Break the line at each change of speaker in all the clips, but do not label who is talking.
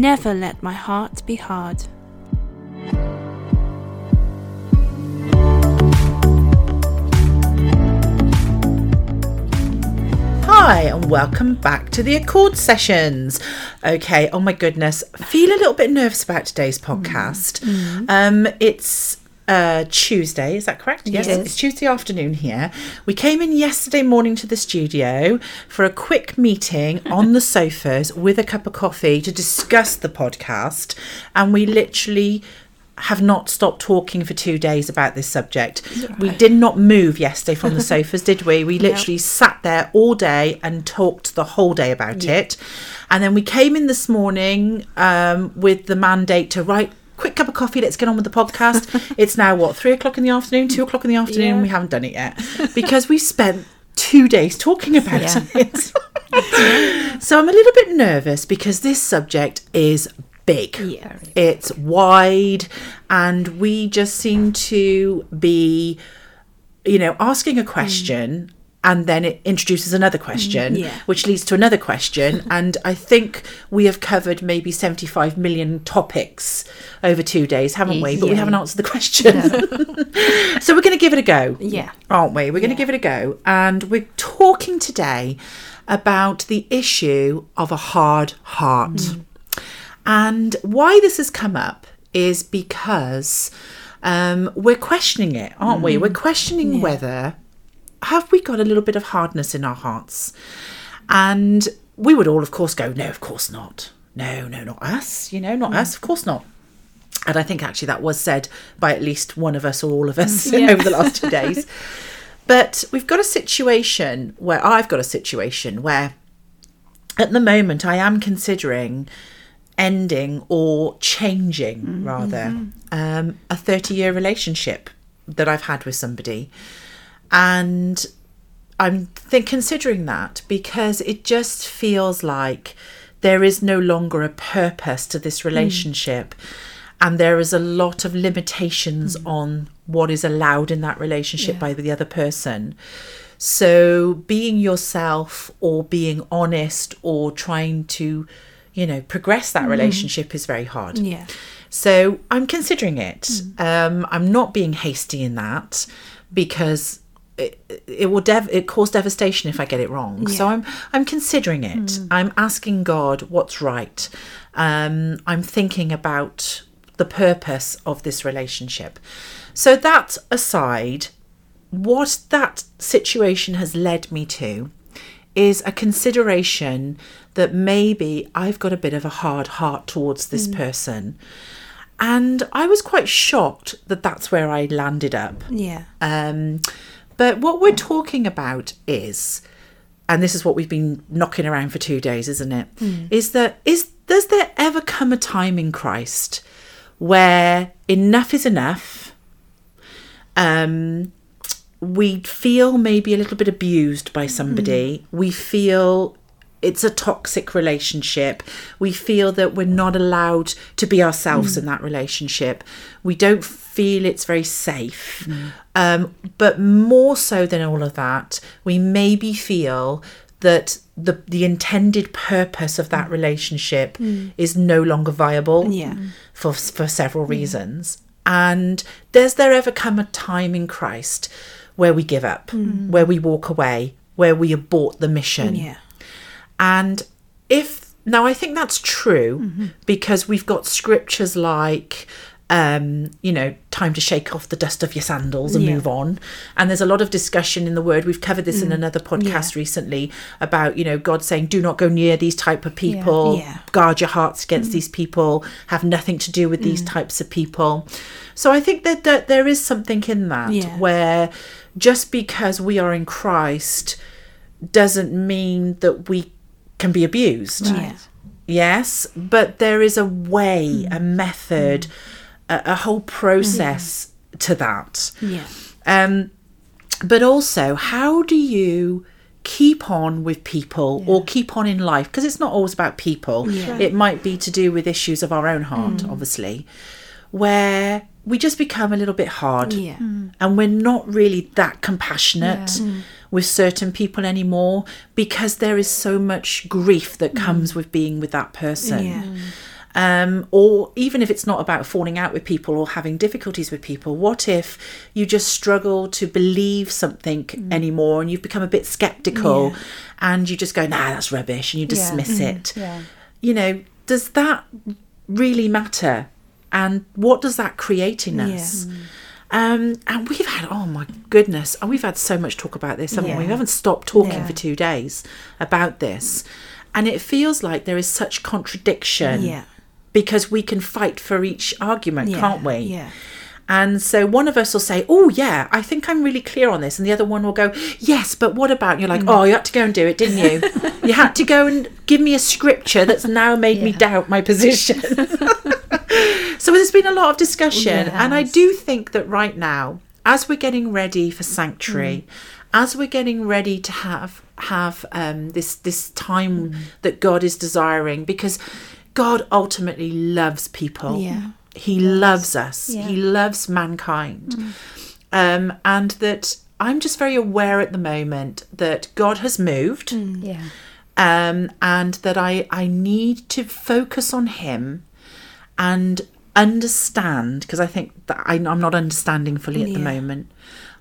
Never let my heart be hard.
Hi, and welcome back to the Accord Sessions. Okay, oh my goodness, feel a little bit nervous about today's podcast. Um, it's uh, Tuesday, is that correct? Yes,
Yes.
it's Tuesday afternoon here. We came in yesterday morning to the studio for a quick meeting on the sofas with a cup of coffee to discuss the podcast, and we literally have not stopped talking for two days about this subject. We did not move yesterday from the sofas, did we? We literally sat there all day and talked the whole day about it. And then we came in this morning um, with the mandate to write. Quick cup of coffee. Let's get on with the podcast. it's now what three o'clock in the afternoon, two o'clock in the afternoon.
Yeah.
We haven't done it yet because we spent two days talking about
Yeah.
it. so I'm a little bit nervous because this subject is big.
Yeah.
It's wide, and we just seem to be, you know, asking a mm. question. And then it introduces another mm-hmm. question,
yeah.
which leads to another question. and I think we have covered maybe 75 million topics over two days, haven't we? But we haven't answered the question. so we're going to give it a go
Yeah.
aren't we? We're going to
Yeah.
give it a go. And we're talking today about the issue of a hard heart. Mm. And why this has come up is because um, we're questioning it, aren't we? Mm-hmm. We're questioning whether have we got a little bit of hardness in our hearts? And we would all, of course, go, no, of course not. No, no, not us. You know, not hmm. us. Of course not. And I think actually that was said by at least one of us or all of us over the last two days. But we've got a situation where I've got a situation where at the moment I am considering ending or changing mm-hmm. rather mm-hmm. um, a 30 year relationship that I've had with somebody. And I'm think considering that because it just feels like there is no longer a purpose to this hmm. relationship and there is a lot of limitations hmm. on what is allowed in that relationship by the other person. So being yourself or being honest or trying to, you know, progress that hmm. relationship is very hard.
Yeah.
So I'm considering it. Um, I'm not being hasty in that because it, it will dev- it cause devastation if I get it wrong. So I'm I'm considering it. I'm asking God what's right. Um, I'm thinking about the purpose of this relationship. So that aside, what that situation has led me to is a consideration that maybe I've got a bit of a hard heart towards this person. And I was quite shocked that that's where I landed up.
Yeah.
Um, but what we're talking about is, and this is what we've been knocking around for two days, isn't it? Hmm. Is that is does there ever come a time in Christ where enough is enough? Um, we feel maybe a little bit abused by somebody. Hmm. We feel it's a toxic relationship. We feel that we're not allowed to be ourselves hmm. in that relationship. We don't feel it's very safe. Mm. Um, but more so than all of that, we maybe feel that the the intended purpose of that relationship mm. is no longer viable
Yeah. Mm.
for for several reasons. And does there ever come a time in Christ where we give up, where we walk away, where we abort the mission?
Yeah.
And if now I think that's true mm-hmm. because we've got scriptures like um, you know, time to shake off the dust of your sandals and
Yeah.
move on. And there's a lot of discussion in the word. We've covered this in mm. another podcast recently about, you know, God saying, do not go near these type of people.
Yeah.
Guard your hearts against mm. these people. Have nothing to do with these mm. types of people. So I think that, that there is something in that
Yeah.
where just because we are in Christ doesn't mean that we can be abused.
Yeah.
Yes, but there is a way, a method, a, a whole process to that.
Yeah.
Um, but also, how do you keep on with people or keep on in life? Because it's not always about people.
Yeah.
It might be to do with issues of our own heart, mm. obviously, where we just become a little bit hard
Yeah. Mm.
and we're not really that compassionate mm. with certain people anymore because there is so much grief that comes with being with that person.
Yeah.
Um, or even if it's not about falling out with people or having difficulties with people, what if you just struggle to believe something anymore and you've become a bit skeptical and you just go, nah, that's rubbish, and you dismiss it?
Yeah.
You know, does that really matter? And what does that create in us? Um, and we've had, oh my goodness, and we've had so much talk about this, haven't we? We haven't stopped talking
Yeah.
for two days about this. And it feels like there is such contradiction
Yeah.
Because we can fight for each argument,
Yeah,
can't we?
yeah.
And so one of us will say, Oh, yeah, I think I'm really clear on this. And the other one will go, Yes, but what about? And you're like, mm. Oh, you had to go and do it, didn't you? you had to go and give me a scripture that's now made me doubt my position. so there's been a lot of discussion.
Yeah,
and I do think that right now, as we're getting ready for sanctuary, mm. as we're getting ready to have have um, this this time mm. that God is desiring, because God ultimately loves people.
Yeah.
He loves us.
Yeah.
He loves mankind. Um, and that I'm just very aware at the moment that God has moved
Yeah.
um, and that I, I need to focus on Him and understand, because I think that I, I'm not understanding fully at the moment.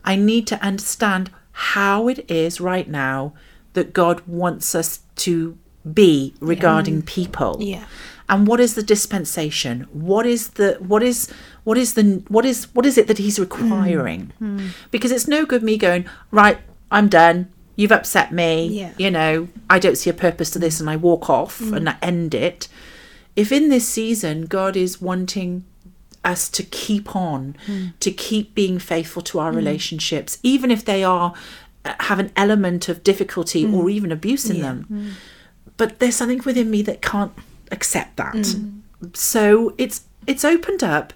I need to understand how it is right now that God wants us to be regarding people.
Yeah.
and what is the dispensation? What is the what is what is the what is what is it that he's requiring? Hmm. Hmm. Because it's no good me going right i'm done. You've upset me.
Yeah.
you know i don't see a purpose to this and i walk off hmm. and I end it. If in this season god is wanting us to keep on to keep being faithful to our relationships even if they are uh, have an element of difficulty or even abuse in them but there's something within me that can't accept that. Mm. So it's it's opened up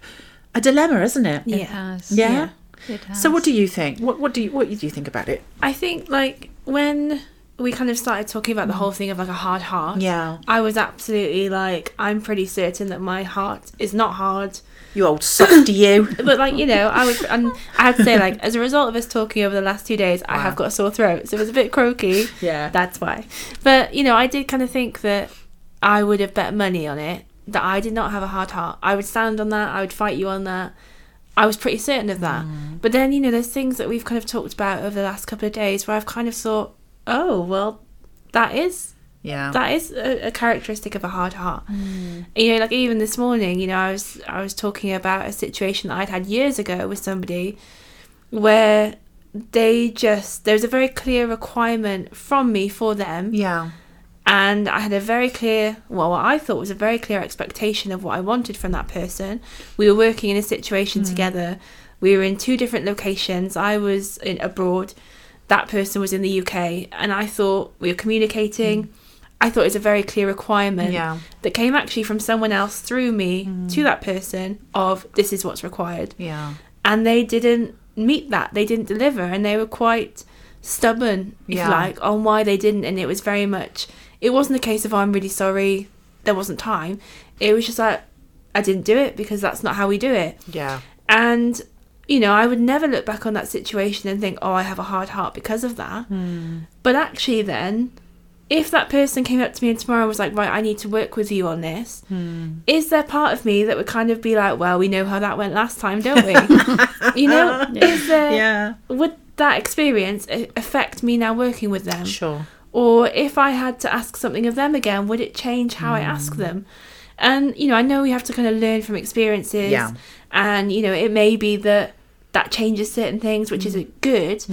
a dilemma, isn't it?
It
Yeah.
has.
Yeah.
It has.
So what do you think? What what do you what do you think about it?
I think like when we kind of started talking about the mm. whole thing of like a hard heart.
Yeah.
I was absolutely like I'm pretty certain that my heart is not hard.
You old softy you.
But like, you know, I was and I had to say like as a result of us talking over the last two days, I have got a sore throat. So it was a bit croaky.
Yeah.
That's why. But, you know, I did kind of think that I would have bet money on it, that I did not have a hard heart. I would stand on that, I would fight you on that. I was pretty certain of that. Mm. But then, you know, there's things that we've kind of talked about over the last couple of days where I've kind of thought, oh, well, that is
Yeah.
that is a, a characteristic of a hard heart. Mm. You know, like even this morning, you know, I was I was talking about a situation that I'd had years ago with somebody where they just there was a very clear requirement from me for them
yeah.
and I had a very clear, well, what I thought was a very clear expectation of what I wanted from that person. We were working in a situation mm. together. We were in two different locations. I was in abroad. That person was in the UK, and I thought we were communicating. Mm. I thought it was a very clear requirement
Yeah.
that came actually from someone else through me mm. to that person of this is what's required.
Yeah.
and they didn't meet that. They didn't deliver. And they were quite stubborn if
Yeah.
like on why they didn't. And it was very much it wasn't a case of oh, i'm really sorry there wasn't time. It was just like i didn't do it because that's not how we do it.
Yeah.
and you know i would never look back on that situation and think oh i have a hard heart because of that. Hmm. But actually then if that person came up to me and tomorrow was like right i need to work with you on this is there part of me that would kind of be like well we know how that went last time don't we you know is there
Yeah.
would that experience affect me now working with them
Sure.
or if i had to ask something of them again would it change how i
Hmm.
ask them and you know i know we have to kind of learn from experiences
Yeah.
and you know it may be that that changes certain things which
Hmm.
isn't good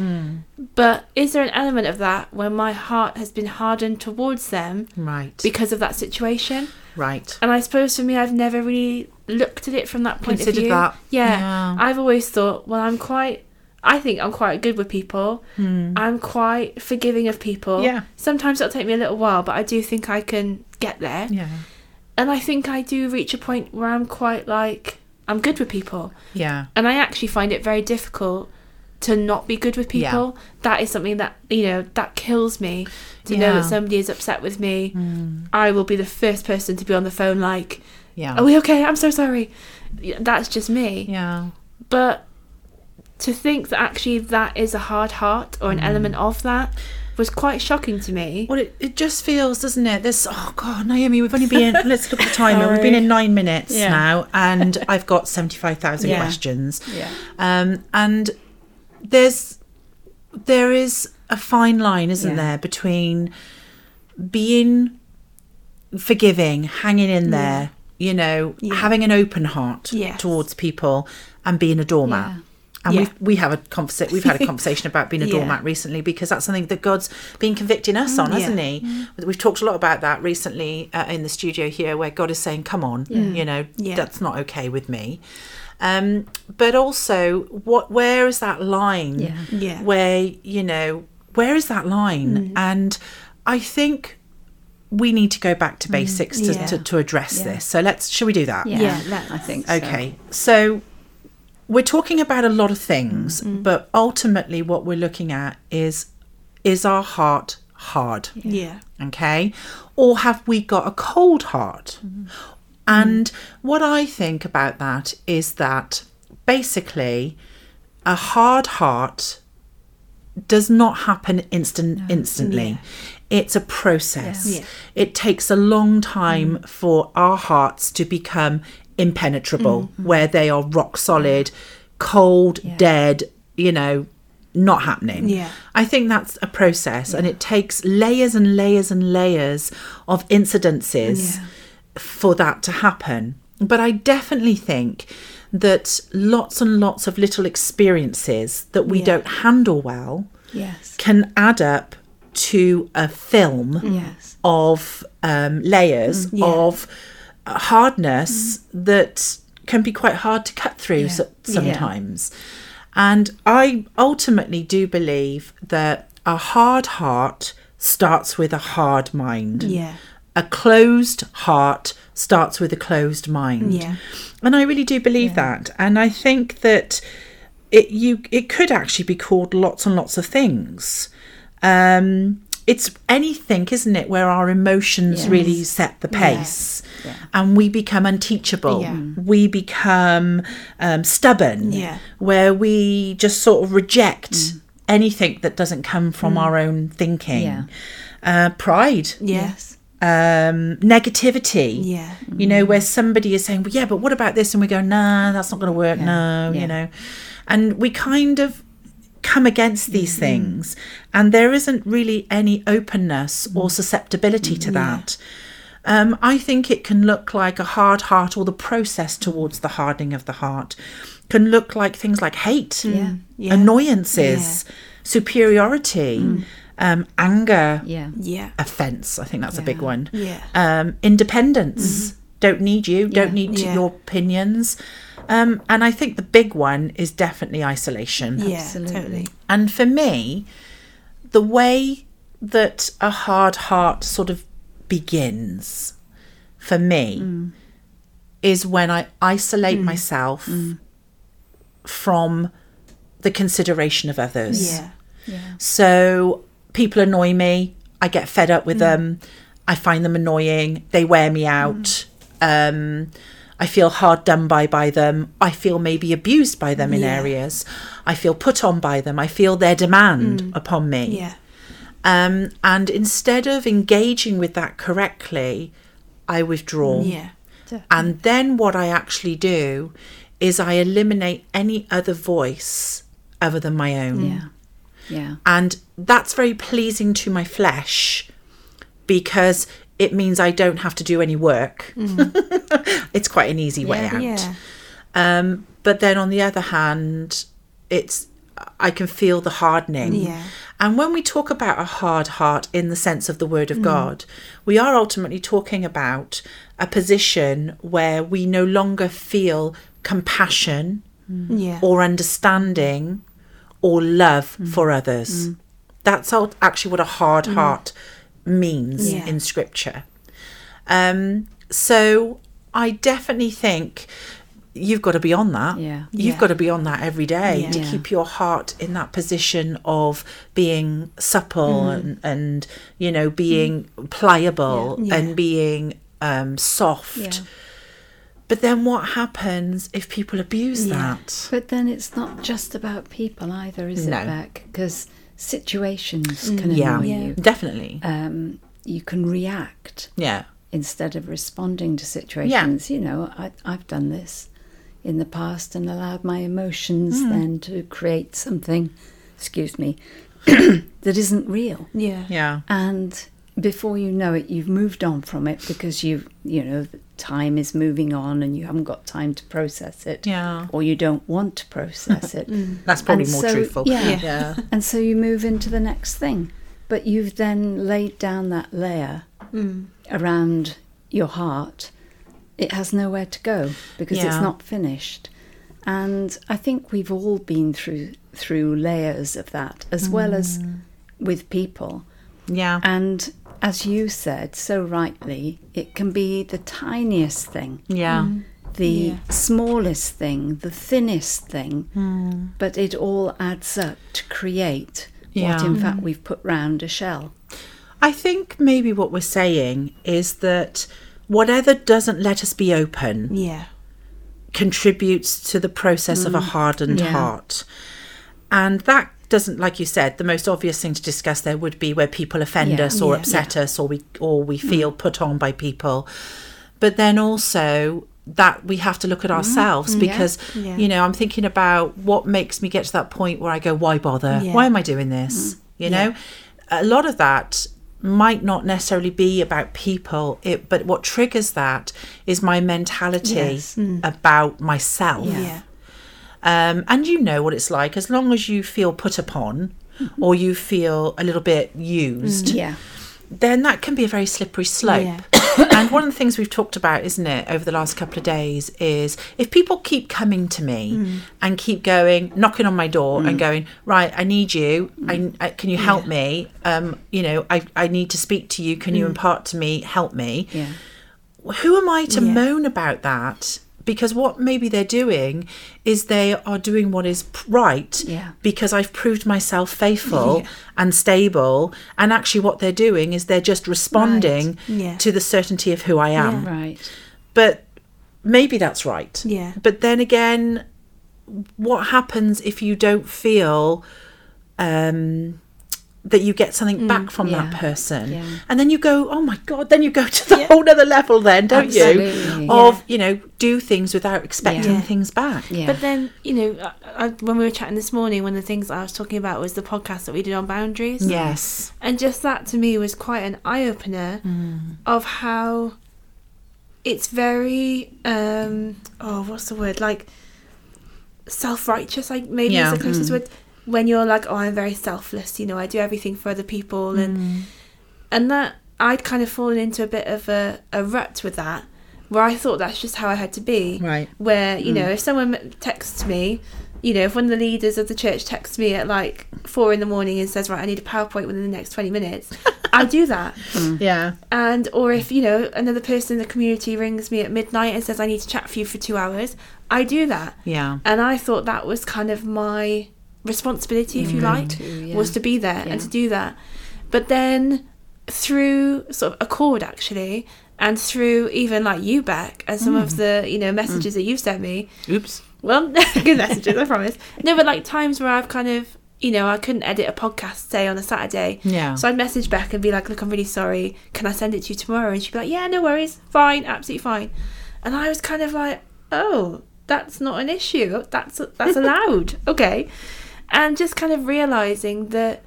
but is there an element of that where my heart has been hardened towards them
Right.
because of that situation
right.
and I suppose for me, I've never really looked at it from that point
Considered
of view.
that.
Yeah.
Yeah.
I've always thought, well, I'm quite. I think I'm quite good with people. I'm quite forgiving of people.
Yeah.
Sometimes it'll take me a little while, but I do think I can get there.
Yeah.
And I think I do reach a point where I'm quite like I'm good with people,
Yeah.
and I actually find it very difficult to not be good with
Yeah.
people. That is something that you know that kills me to know that somebody is upset with me. I will be the first person to be on the phone like.
Yeah.
Are we okay? I'm so sorry. That's just me.
yeah.
But to think that actually that is a hard heart or an
Mm.
element of that, was quite shocking to me.
Well, it, it just feels, doesn't it? This, oh God, Naomi, we've only been, let's look at the timer. We've been in nine minutes
Yeah.
now, and I've got 75,000
Yeah.
questions.
Yeah.
Um, and there's, there is a fine line, isn't
Yeah.
there, between being forgiving, hanging in there, you know, having an open heart
Yes.
towards people, and being a doormat.
Yeah.
And
Yeah.
we we have a conversa- we've had a conversation about being a
Yeah.
doormat recently because that's something that God's been convicting us on,
Mm,
hasn't
yeah.
He? We've talked a lot about that recently uh, in the studio here, where God is saying, "Come on, you know,
Yeah.
that's not okay with me." Um, but also, what where is that line?
Yeah.
Yeah.
Where you know where is that line? And I think we need to go back to basics to,
Yeah.
to, to address
Yeah.
this. So let's shall we do that?
Yeah,
Yeah, let's.
I think so.
Okay, so we're talking about a lot of things, mm-hmm. but ultimately, what we're looking at is is our heart hard?
Yeah.
Okay, or have we got a cold heart? Mm-hmm. And what I think about that is that basically, a hard heart does not happen instant instantly. It's a process.
Yeah. Yeah.
It takes a long time mm. for our hearts to become impenetrable, where they are rock solid, cold, dead, you know, not happening.
Yeah.
I think that's a process and it takes layers and layers and layers of incidences for that to happen. But I definitely think that lots and lots of little experiences that we
Yeah.
don't handle well
Yes.
can add up to a film
Yes.
of um, layers
Yeah.
of hardness that can be quite hard to cut through
Yeah.
so- sometimes. And I ultimately do believe that a hard heart starts with a hard mind.
Yeah.
A closed heart starts with a closed mind.
Yeah.
And I really do believe that. And I think that it you it could actually be called lots and lots of things. Um it's anything, isn't it, where our emotions
Yes.
really set the pace
Yeah.
and we become unteachable.
Yeah. Mm.
We become um, stubborn.
Yeah.
Where we just sort of reject mm. anything that doesn't come from mm. our own thinking.
Yeah.
Uh, pride
Yes.
um, negativity.
Yeah.
You know, where somebody is saying, well, yeah, but what about this? And we go, nah, that's not going to work. No,
Yeah.
you know. And we kind of come against these things. And there isn't really any openness or susceptibility to that. Um, I think it can look like a hard heart or the process towards the hardening of the heart can look like things like hate,
Yeah.
Yeah.
annoyances, superiority, um, anger,
Yeah.
Yeah.
offense. I think that's a big one.
Yeah.
Um, independence. Don't need you. Don't
Yeah.
need
Yeah.
your opinions. Um, and I think the big one is definitely isolation.
Yeah.
Absolutely.
Totally.
And for me, the way that a hard heart sort of begins for me is when I isolate mm. myself mm. from the consideration of others.
Yeah.
Yeah.
So people annoy me. I get fed up with mm. them. I find them annoying. They wear me out. Um, I feel hard done by by them. I feel maybe abused by them in areas. I feel put on by them. I feel their demand upon me.
Yeah.
Um, and instead of engaging with that correctly, I withdraw.
Yeah.
And then what I actually do is I eliminate any other voice other than my own
Yeah. Yeah.
and that's very pleasing to my flesh because it means I don't have to do any work. it's quite an easy way
Yeah.
out.
Yeah.
Um, but then on the other hand, it's I can feel the hardening.
Yeah.
And when we talk about a hard heart in the sense of the word of mm. God, we are ultimately talking about a position where we no longer feel compassion mm.
Yeah.
or understanding or love mm. for others. That's actually what a hard heart means
Yeah.
in scripture. Um, so I definitely think you've got to be on that.
Yeah.
You've
Yeah.
got to be on that every day
Yeah.
to
Yeah.
keep your heart in that position of being supple and, and, you know, being pliable
Yeah.
and being um, soft.
Yeah.
But then what happens if people abuse
Yeah.
that?
But then it's not just about people either, is
No.
it, Beck? Because situations can
Yeah,
annoy
Yeah.
you.
definitely.
Um, you can react
Yeah,
instead of responding to situations. You know, I, I've done this in the past and allowed my emotions then to create something, excuse me, that isn't real.
Yeah.
yeah,
And before you know it, you've moved on from it because you've, you know, time is moving on and you haven't got time to process it.
yeah.
Or you don't want to process it.
That's probably
And
more
so-
truthful.
yeah.
Yeah.
yeah,
And so you move into the next thing. But you've then laid down that layer
Mm.
around your heart. It has nowhere to go because
Yeah.
it's not finished. And I think we've all been through through layers of that as well as
Mm.
with people.
yeah,
And as you said so rightly, it can be the tiniest thing,
yeah,
the
Yeah.
smallest thing, the thinnest thing,
Hmm.
but it all adds up to create what
Yeah.
in fact we've put round a shell.
I think maybe what we're saying is that whatever doesn't let us be open
Yeah.
contributes to the process of a mm. hardened
Yeah.
heart. And that doesn't like you said the most obvious thing to discuss there would be where people offend
Yeah.
us or
Yeah.
upset us or we or we mm. feel put on by people but then also that we have to look at mm. ourselves because
Yeah.
you know i'm thinking about what makes me get to that point where i go why bother why am i doing this you know a lot of that might not necessarily be about people. It but what triggers that is my mentality
Yes. Hmm.
about myself.
Yeah.
um, and you know what it's like. As long as you feel put upon hmm. or you feel a little bit used hmm.
Yeah.
Then that can be a very slippery slope.
Yeah.
and one of the things we've talked about isn't it over the last couple of days is if people keep coming to me hmm. and keep going knocking on my door and hmm. going right i need you. Hmm. I, I can you help me? Um you know I, I need to speak to you. Can you impart to me help me?
Yeah.
who am I to
Yeah.
moan about that? Because what maybe they're doing is they are doing what is right
Yeah.
because I've proved myself faithful and stable. And actually, what they're doing is they're just responding
Yeah.
to the certainty of who I am.
Right.
But maybe that's right.
Yeah.
But then again, what happens if you don't feel um, that you get something back mm, from that person?
yeah.
And then you go, oh my God, then you go to the whole other level, then, don't you?
Absolutely.
Of, you know, do things without expecting
Yeah.
things back.
Yeah.
But then, you know, I, I, when we were chatting this morning, one of the things I was talking about was the podcast that we did on boundaries.
Yes.
And just that to me was quite an eye opener mm. of how it's very um oh what's the word like self righteous like maybe
Yeah.
is the closest mm. word when you're like oh I'm very selfless you know I do everything for other people and and that I'd kind of fallen into a bit of a, a rut with that where I thought that's just how I had to be
Right.
where you know mm. if someone texts me you know if one of the leaders of the church texts me at like four in the morning and says right i need a powerpoint within the next 20 minutes i do that mm.
Yeah.
and or if you know another person in the community rings me at midnight and says i need to chat for you for two hours i do that
Yeah.
and i thought that was kind of my responsibility if you mm-hmm. like
to, yeah.
was to be there
Yeah.
and to do that but then through sort of accord actually and through even like you Beck and some of mm. the you know messages mm. that you've sent me
Oops.
well, good messages, I promise. No, but like times where I've kind of, you know, I couldn't edit a podcast, say on a Saturday.
Yeah.
So I'd message back and be like, look, I'm really sorry. Can I send it to you tomorrow? And she'd be like, yeah, no worries. Fine. Absolutely fine. And I was kind of like, oh, that's not an issue. That's that's allowed. okay. And just kind of realizing that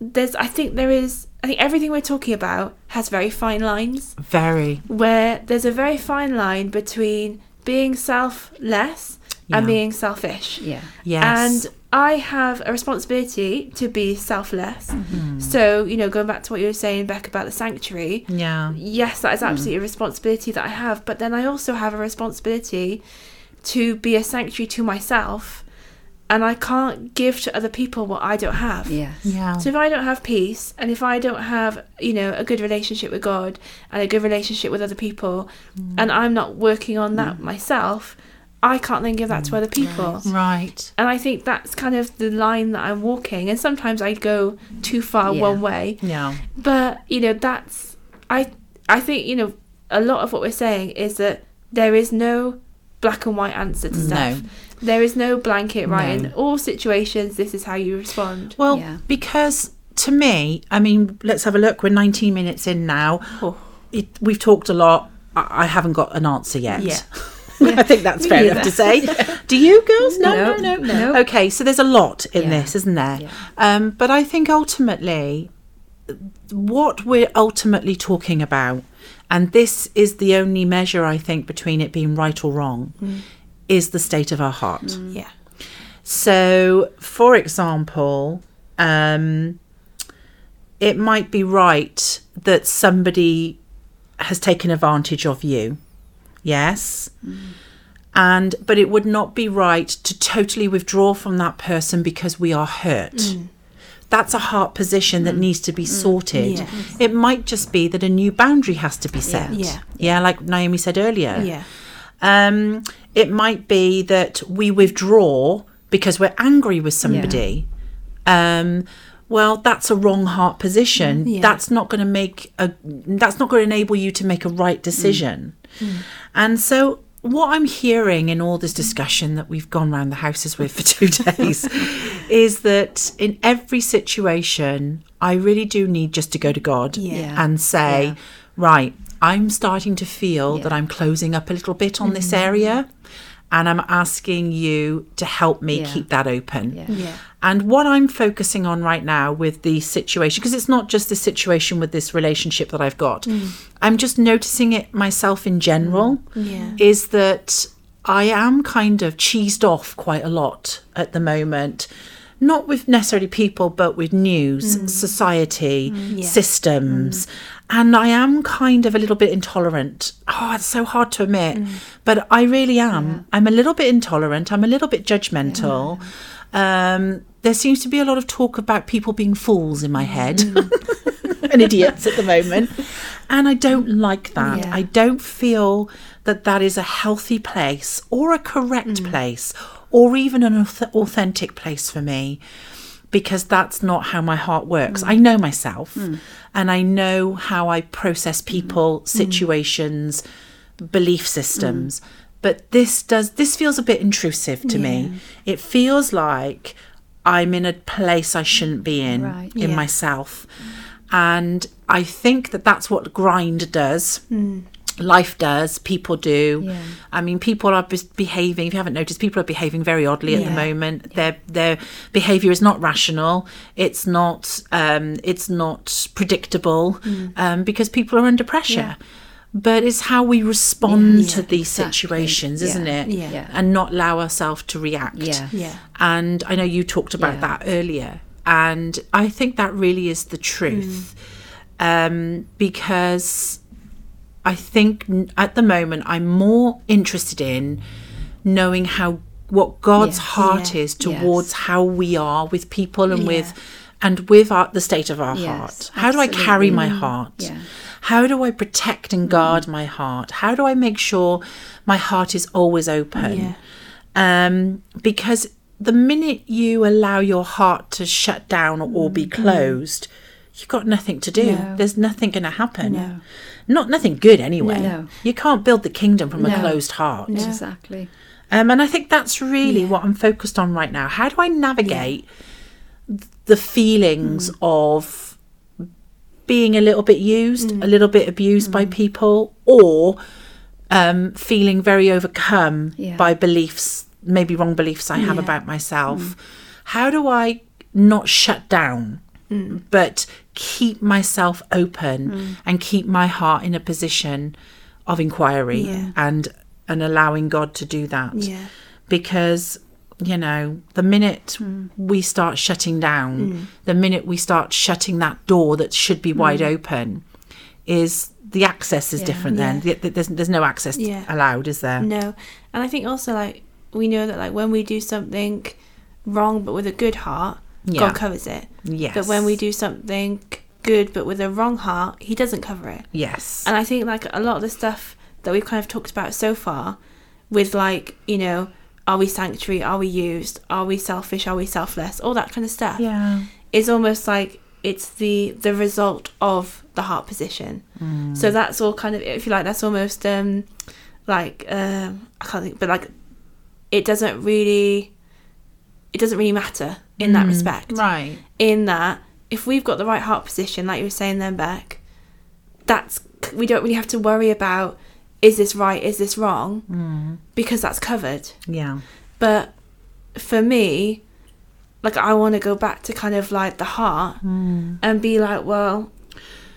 there's, I think there is, I think everything we're talking about has very fine lines
Very.
where there's a very fine line between being selfless
Yeah.
and being selfish.
Yeah.
Yes.
And I have a responsibility to be selfless.
Mm-hmm.
So, you know, going back to what you were saying, Beck, about the sanctuary,
yeah.
yes, that is absolutely a responsibility that I have. But then I also have a responsibility to be a sanctuary to myself. And I can't give to other people what I don't have.
Yes.
Yeah.
So if I don't have peace and if I don't have, you know, a good relationship with God and a good relationship with other people mm. and I'm not working on that mm. myself, I can't then give that to mm. other people.
Right.
And I think that's kind of the line that I'm walking and sometimes I go too far
Yeah.
one way.
Yeah.
But, you know, that's I I think, you know, a lot of what we're saying is that there is no black and white answer to stuff.
No.
Stuff. There is no blanket right
No.
in all situations. This is how you respond.
Well,
Yeah.
because to me, I mean, let's have a look. We're 19 minutes in now.
Oh.
It, we've talked a lot. I, I haven't got an answer yet.
Yeah.
I think that's
Me
fair
neither.
enough to say. Do you, girls? No, no,
No,
no,
no.
Okay, so there's a lot in
Yeah.
this, isn't there?
Yeah.
Um, but I think ultimately, what we're ultimately talking about, and this is the only measure I think between it being right or wrong, is the state of our heart. Mm.
Yeah.
So, for example, um, it might be right that somebody has taken advantage of you. Yes. Mm. And but it would not be right to totally withdraw from that person because we are hurt. Mm. That's a heart position that needs to be sorted.
Yes.
It might just be that a new boundary has to be set.
Yeah.
Yeah, like Naomi said earlier.
Yeah.
Um, it might be that we withdraw because we're angry with somebody. Um, well, that's a wrong heart position.
Yeah.
That's not going to make a. That's not going to enable you to make a right decision. And so, what I'm hearing in all this discussion that we've gone round the houses with for two days is that in every situation, I really do need just to go to God
Yeah.
and say,
Yeah.
Right, I'm starting to feel
Yeah.
that I'm closing up a little bit on this mm-hmm. area. And I'm asking you to help me
Yeah.
keep that open.
Yeah.
Yeah.
And what I'm focusing on right now with the situation, because it's not just the situation with this relationship that I've got, mm. I'm just noticing it myself in general, mm.
Yeah.
is that I am kind of cheesed off quite a lot at the moment. Not with necessarily people, but with news, mm. society,
Yeah.
systems. And I am kind of a little bit intolerant. Oh, it's so hard to admit, mm. but I really am. I'm a little bit intolerant. I'm a little bit judgmental. Um, there seems to be a lot of talk about people being fools in my mm. head and idiots at the moment. And I don't like that.
Yeah.
I don't feel that that is a healthy place or a correct mm. place or even an authentic place for me because that's not how my heart works. Mm. I know myself mm. and I know how I process mm-hmm. people, mm-hmm. situations, belief systems. Mm. But this does this feels a bit intrusive to me. It feels like I'm in a place I shouldn't be in
Right.
in
Yeah.
myself. And I think that that's what grind does. Life does, people do.
Yeah.
I mean, people are behaving. If you haven't noticed, people are behaving very oddly at the
Yeah.
moment. Their their behaviour is not rational. It's not. Um, it's not predictable um, because people are under pressure. But it's how we respond
Yeah,
to these
exactly.
situations,
Yeah.
isn't it?
Yeah.
Yeah.
And not allow ourselves to react.
Yeah.
Yeah.
And I know you talked about
Yeah.
that earlier. And I think that really is the truth. Um, because I think at the moment I'm more interested in knowing how what God's
Yes.
heart
Yeah.
is towards
Yes.
how we are with people and
Yeah.
with and with our, the state of our
Yes,
heart. How do I carry my mm. heart?
Yeah.
How do I protect and guard mm. my heart? How do I make sure my heart is always open? Um, because the minute you allow your heart to shut down or be mm-hmm. closed, you've got nothing to do.
No.
There's nothing going to happen.
No.
Not nothing good anyway.
No.
You can't build the kingdom from a closed heart.
Exactly.
Um, and I think that's really
Yeah.
what I'm focused on right now. How do I navigate the feelings mm. of being a little bit used, mm. a little bit abused by mm. people, or um, feeling very overcome
Yeah.
by beliefs, maybe wrong beliefs I have
Yeah.
about myself? How do I not shut down? But keep myself open mm. and keep my heart in a position of inquiry
Yeah.
and and allowing God to do that
Yeah.
because you know the minute mm. we start shutting down mm. the minute we start shutting that door that should be wide open is the access is
Yeah.
different then. There's, there's no access allowed is there
No. And I think also like we know that like when we do something wrong but with a good heart,
Yeah.
God covers it.
yes
But when we do something good but with a wrong heart, he doesn't cover it.
yes
And I think like a lot of the stuff that we've kind of talked about so far with like, you know, are we sanctuary, are we used, are we selfish, are we selfless, all that kind of stuff.
yeah
is almost like it's the the result of the heart position.
Mm.
So that's all kind of if you like that's almost um like um I can't think, but like it doesn't really it doesn't really matter in that mm, respect.
Right.
In that if we've got the right heart position, like you were saying then Beck, that's we don't really have to worry about is this right, is this wrong, mm. because that's covered.
Yeah.
But for me, like I want to go back to kind of like the heart mm. and be like, well,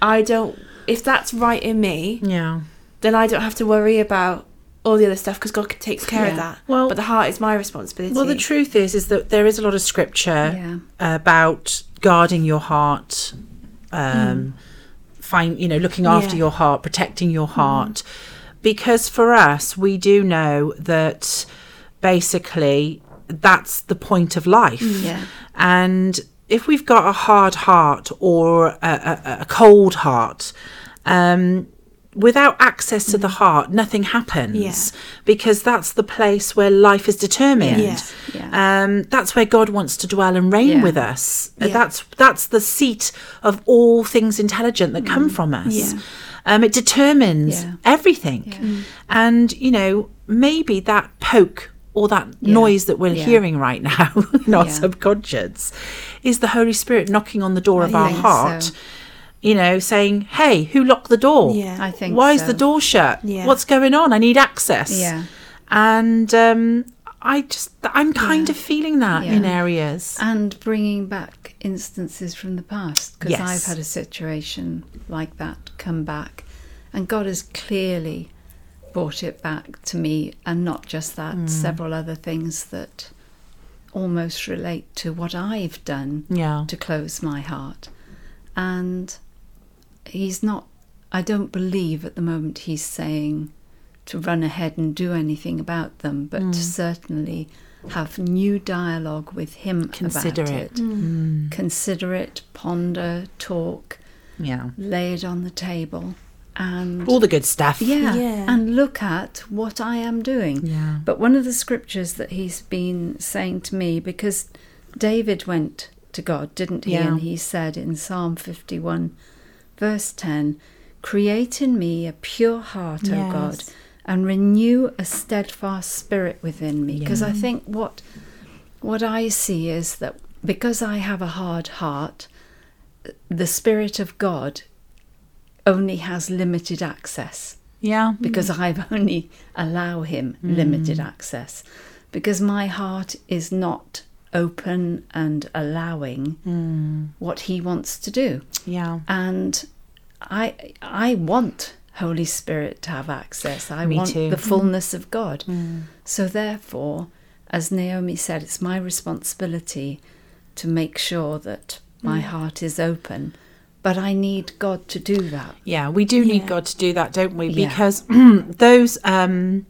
I don't. If that's right in me,
Yeah.
then I don't have to worry about all the other stuff because God takes care of that.
Well-
but the heart is my responsibility.
Well, the truth is, is that there is a lot of scripture
Yeah.
about guarding your heart, um, find you know, looking after
Yeah.
your heart, protecting your heart, because for us, we do know that basically that's the point of life,
Yeah.
and if we've got a hard heart or a, a, a cold heart, um, without access to the heart, nothing happens
Yeah.
because that's the place where life is determined.
Yeah.
Yeah.
Um, that's where God wants to dwell and reign
Yeah.
with us.
Yeah.
That's that's the seat of all things intelligent that come from us.
Yeah.
Um, it determines
Yeah.
everything. And you know, maybe that poke or that
Yeah.
noise that we're
Yeah.
hearing right now in our
Yeah.
subconscious is the Holy Spirit knocking on the door of
I
our heart.
so.
You know, saying, "Hey, who locked the door?
Yeah.
I think
Why is the door shut?
Yeah.
What's going on? I need access."
Yeah.
and um, I just I'm kind
Yeah.
of feeling that
Yeah.
in areas.
and bringing back instances from the past because
Yes.
I've had a situation like that come back, and God has clearly brought it back to me, and not just that,
Hmm.
several other things that almost relate to what I've done
Yeah,
to close my heart, and He's not. I don't believe at the moment He's saying to run ahead and do anything about them, but to certainly have new dialogue with him
Consider
about
it.
it. Hmm. Hmm. Consider it, ponder, talk,
yeah,
lay it on the table, and
all the good stuff.
yeah,
Yeah.
and look at what I am doing.
Yeah.
But one of the scriptures that he's been saying to me, because David went to God, didn't he?
Yeah.
And he said in Psalm 51, verse 10, Create in me a pure heart, O God, and renew a steadfast spirit within me. Because I think what what I see is that because I have a hard heart, the Spirit of God only has limited access.
Yeah,
because I've only allow him mm. limited access. Because my heart is not open and allowing hmm. what he wants to do
yeah,
and I I want Holy Spirit to have access I
Me
want
too.
the fullness of God hmm. so therefore as Naomi said it's my responsibility to make sure that my hmm. heart is open but I need God to do that
yeah. We do need
Yeah.
God to do that, don't we?
Yeah.
Because those um,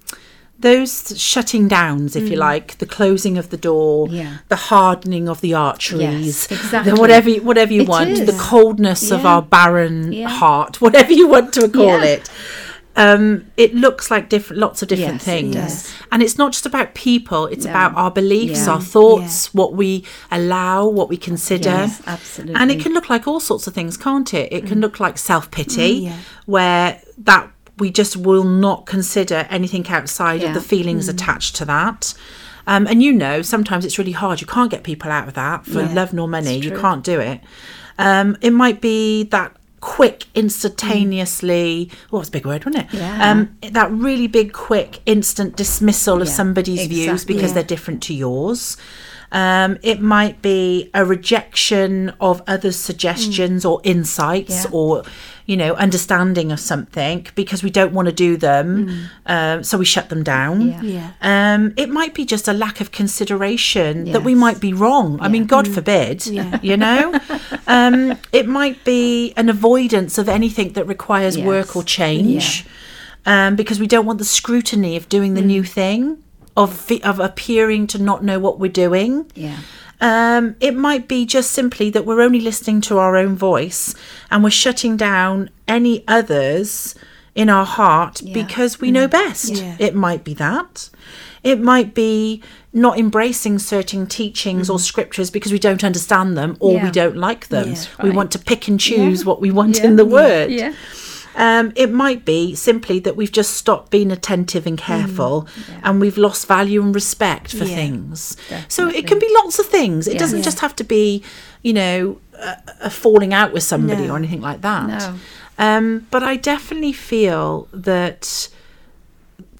those shutting downs, if you like, the closing of the door,
Mm. Yeah.
the hardening of the arteries,
Yes, exactly.
the whatever whatever you
It
want, the
is.
coldness of our barren
Yeah.
heart, whatever you want to call
Yeah.
it. Um, it looks like different, lots of different
Yes,
things,
does.
and it's not just about people. It's
No.
about our beliefs,
Yeah.
our thoughts, what we allow, what we consider.
Yes, absolutely.
And it can look like all sorts of things, can't it? It can look like self pity,
Mm, yeah.
where that we just will not consider anything outside of the feelings attached to that. Um, and you know, sometimes it's really hard. You can't get people out of that for
Yeah,
love nor money. You can't do it. Um, it might be that quick, instantaneously. Oh, it's a big word, wasn't it?
Yeah.
Um, that really big, quick, instant dismissal of
Yeah,
somebody's views because
Yeah.
they're different to yours. Um, it might be a rejection of others' suggestions or insights
Mm. Yeah.
or, you know, understanding of something because we don't want to do them. Um, so we shut them down.
Mm. Yeah.
Yeah.
Um, it might be just a lack of consideration that we might be wrong. I mean, God forbid,
Yeah.
you know? um, it might be an avoidance of anything that requires work or change um, because we don't want the scrutiny of doing the new thing, of, of appearing to not know what we're doing.
Yeah.
Um, it might be just simply that we're only listening to our own voice and we're shutting down any others in our heart
Yeah.
because we know best.
Yeah.
It might be that. It might be not embracing certain teachings or scriptures because we don't understand them or we don't like them.
That's
We want to pick and choose
Yeah.
what we want
Yeah.
in the word.
Yeah.
Um, it might be simply that we've just stopped being attentive and careful and we've lost value and respect for
Yeah.
things. So it can be lots of things. It doesn't just have to be, you know, a, a falling out with somebody
No.
or anything like that.
No.
Um, but I definitely feel that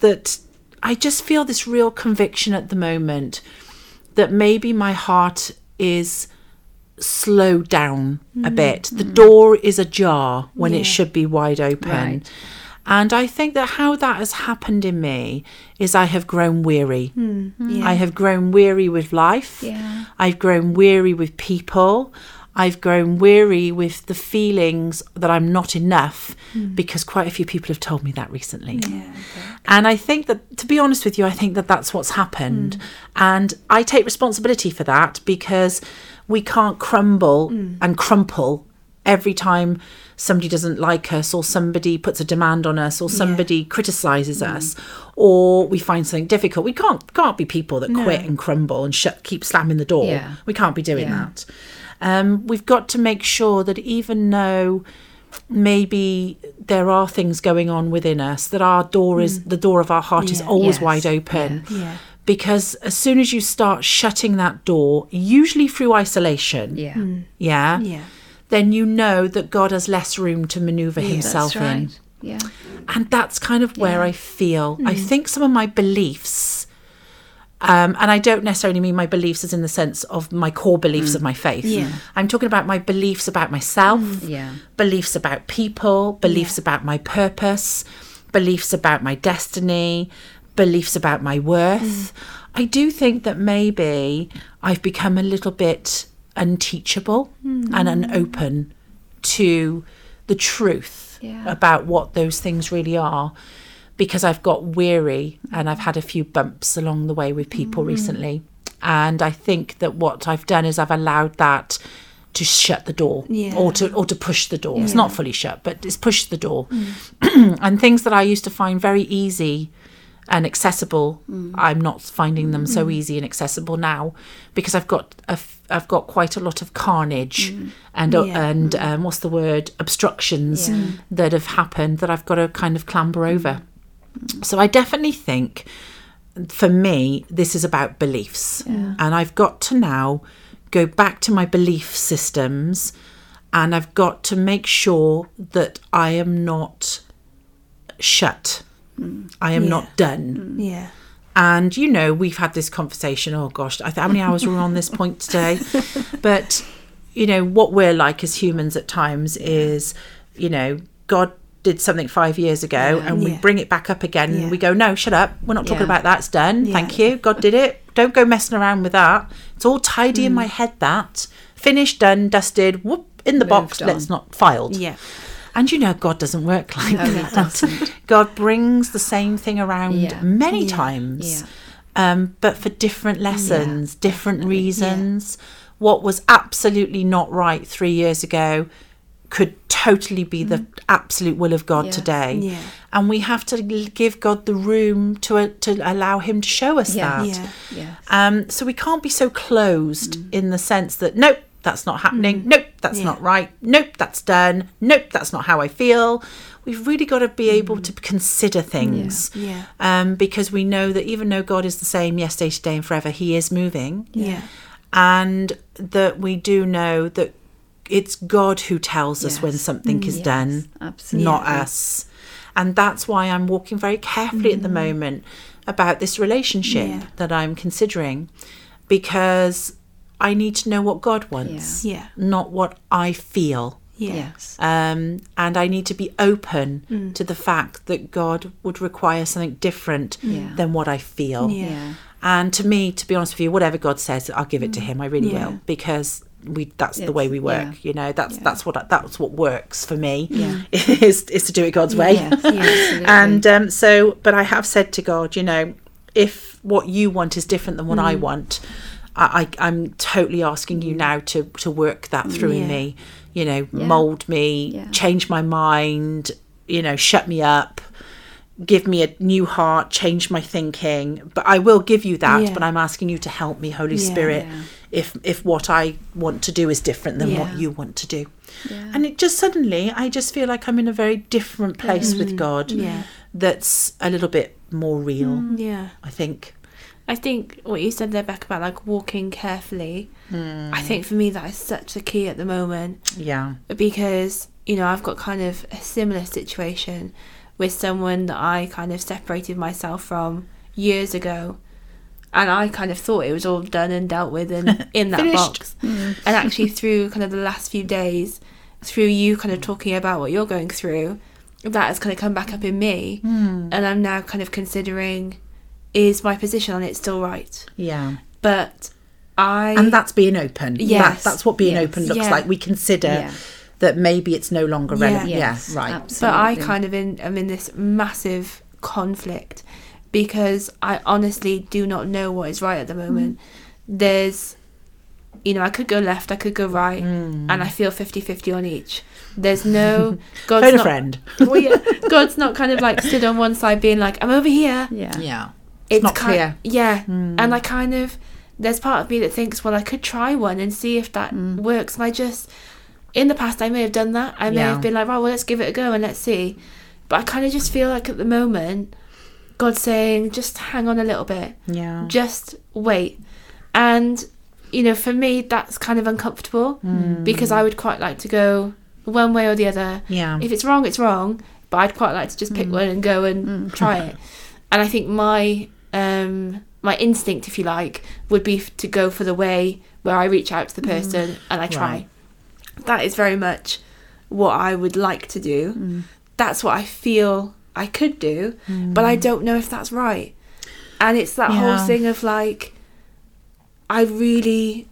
that I just feel this real conviction at the moment that maybe my heart is slowed down a mm. bit. The mm. door is ajar when
Yeah.
it should be wide open.
Right.
And I think that how that has happened in me is I have grown weary. Hmm.
Yeah.
I have grown weary with life.
Yeah.
I've grown weary with people. I've grown weary with the feelings that I'm not enough hmm. because quite a few people have told me that recently. And I think that, to be honest with you, I think that that's what's happened. Hmm. And I take responsibility for that because we can't crumble hmm. and crumple every time somebody doesn't like us or somebody puts a demand on us or somebody criticizes hmm. us or we find something difficult. We can't can't be people that quit and crumble and shut keep slamming the door.
Yeah.
we can't be doing
Yeah.
that. Um, we've got to make sure that even though maybe there are things going on within us that our door is hmm. the door of our heart is always
Yes.
wide open.
Yeah.
Because as soon as you start shutting that door usually through isolation
Yeah. Hmm.
yeah,
Yeah.
then you know that God has less room to maneuver himself
That's
in.
Yeah.
And that's kind of where
Yeah.
I feel. I hmm. think some of my beliefs, um, and I don't necessarily mean my beliefs as in the sense of my core beliefs hmm. of my faith.
Yeah.
I'm talking about my beliefs about myself,
Yeah.
beliefs about people, beliefs about my purpose, beliefs about my destiny, beliefs about my worth. Mm. I do think that maybe I've become a little bit unteachable mm. and unopen to the truth
Yeah.
about what those things really are because I've got weary and I've had a few bumps along the way with people mm. recently. And I think that what I've done is I've allowed that to shut the door
Yeah.
or to or to push the door. It's not fully shut, but it's pushed the door. and things that I used to find very easy and accessible, mm. I'm not finding them so mm. easy and accessible now because I've got a I've got quite a lot of carnage mm. and uh,
Yeah.
and um, what's the word obstructions
Yeah.
that have happened that I've got to kind of clamber over. So I definitely think for me, this is about beliefs. And I've got to now go back to my belief systems and I've got to make sure that I am not shut. I am
Yeah.
not done.
Yeah.
And you know, we've had this conversation. Oh gosh, I th- how many hours were we on this point today? But you know, what we're like as humans at times is, you know, God did something five years ago, and we
Yeah.
bring it back up again,
Yeah.
we go, no, shut up. We're not talking
Yeah.
about that. It's done.
Yeah.
Thank you. God did it. Don't go messing around with that. It's all tidy
Mm.
in my head. That finished, done, dusted. Whoop in the box.
Moved on.
Let's not filed.
Yeah.
And you know, God doesn't work like
No,
that.
doesn't.
God brings the same thing around
Yeah.
many
Yeah.
times,
Yeah.
um, but for different lessons, different reasons. What was absolutely not right three years ago could totally be the absolute will of God
Yeah.
today.
Yeah.
And we have to give God the room to uh, to allow Him to show us
Yeah.
that. Um, so we can't be so closed in the sense that nope, that's not happening. Mm. Nope, that's
Yeah.
not right. Nope, that's done. Nope, that's not how I feel. We've really got to be able mm. to consider things.
Yeah.
Um, because we know that even though God is the same yesterday, today, and forever, He is moving.
Yeah.
And that we do know that it's God who tells us when
Yes.
something is mm.
Yes,
done,
absolutely.
not us. And that's why I'm walking very carefully at the moment about this relationship
Yeah.
that I'm considering because I need to know what God wants,
Yeah.
not what I feel.
Yes.
Um, and I need to be open to the fact that God would require something different
Yeah.
than what I feel.
Yeah.
Yeah.
And to me, to be honest with you, whatever God says, I'll give it to Him. I really
Yeah.
will because we that's the way we work.
yeah.
You know, that's
Yeah.
that's what that's what works for me.
Yeah.
Is is to do it God's way.
Yes, absolutely.
and um, so, but I have said to God, you know, if what you want is different than what I want, I, I I'm totally asking you now to to work that through in
Yeah.
me. You know,
Yeah.
mold me,
Yeah.
change my mind. You know, shut me up. Give me a new heart, change my thinking. But I will give you that. But I'm asking you to help me, Holy. Spirit, if if what I want to do is different than what you want to do. And it just suddenly I just feel like I'm in a very different place with God
Mm. Yeah.
that's a little bit more real,
Yeah.
I think.
I think what you said there, Beck, about like walking carefully, I hmm. think for me that is such a key at the moment
Yeah.
because, you know, I've got kind of a similar situation with someone that I kind of separated myself from years ago. And I kind of thought it was all done and dealt with and in that box. And actually, through kind of the last few days, through you kind of talking about what you're going through, that has kind of come back up in me. Hmm. And I'm now kind of considering is my position on it still right?
Yeah.
But I.
And that's being open.
Yes.
That, that's what being
Yes.
open looks
Yeah.
like. We consider
Yeah.
that maybe it's no longer
Yeah.
relevant.
Yes,
yeah, right.
absolutely.
but I kind of in, am in this massive conflict because I honestly do not know what is right at the mm-hmm. moment. There's, you know, I could go left, I could go right, mm. and I feel 50 50 on each. There's no. God's
Phone a friend.
Well, yeah, God's not kind of like stood on one side being like, I'm over here.
Yeah.
Yeah. It's, not
kind
clear.
yeah, hmm. and I kind of there's part of me that thinks, well, I could try one and see if that hmm. works. And I just, in the past, I may have done that. I may
Yeah.
have been like, right, well, let's give it a go and let's see. But I kind of just feel like at the moment, God's saying, just hang on a little bit,
Yeah.
just wait. And you know, for me, that's kind of uncomfortable hmm. because I would quite like to go one way or the other.
Yeah.
If it's wrong, it's wrong. But I'd quite like to just pick one and go and try it. And I think my um, my instinct, if you like, would be to go for the way where I reach out to the mm. person and I try.
Right.
That is very much what I would like to do. Mm. That's what I feel I could do, mm. but I don't know if that's right. And it's that
Yeah.
whole thing of like, I really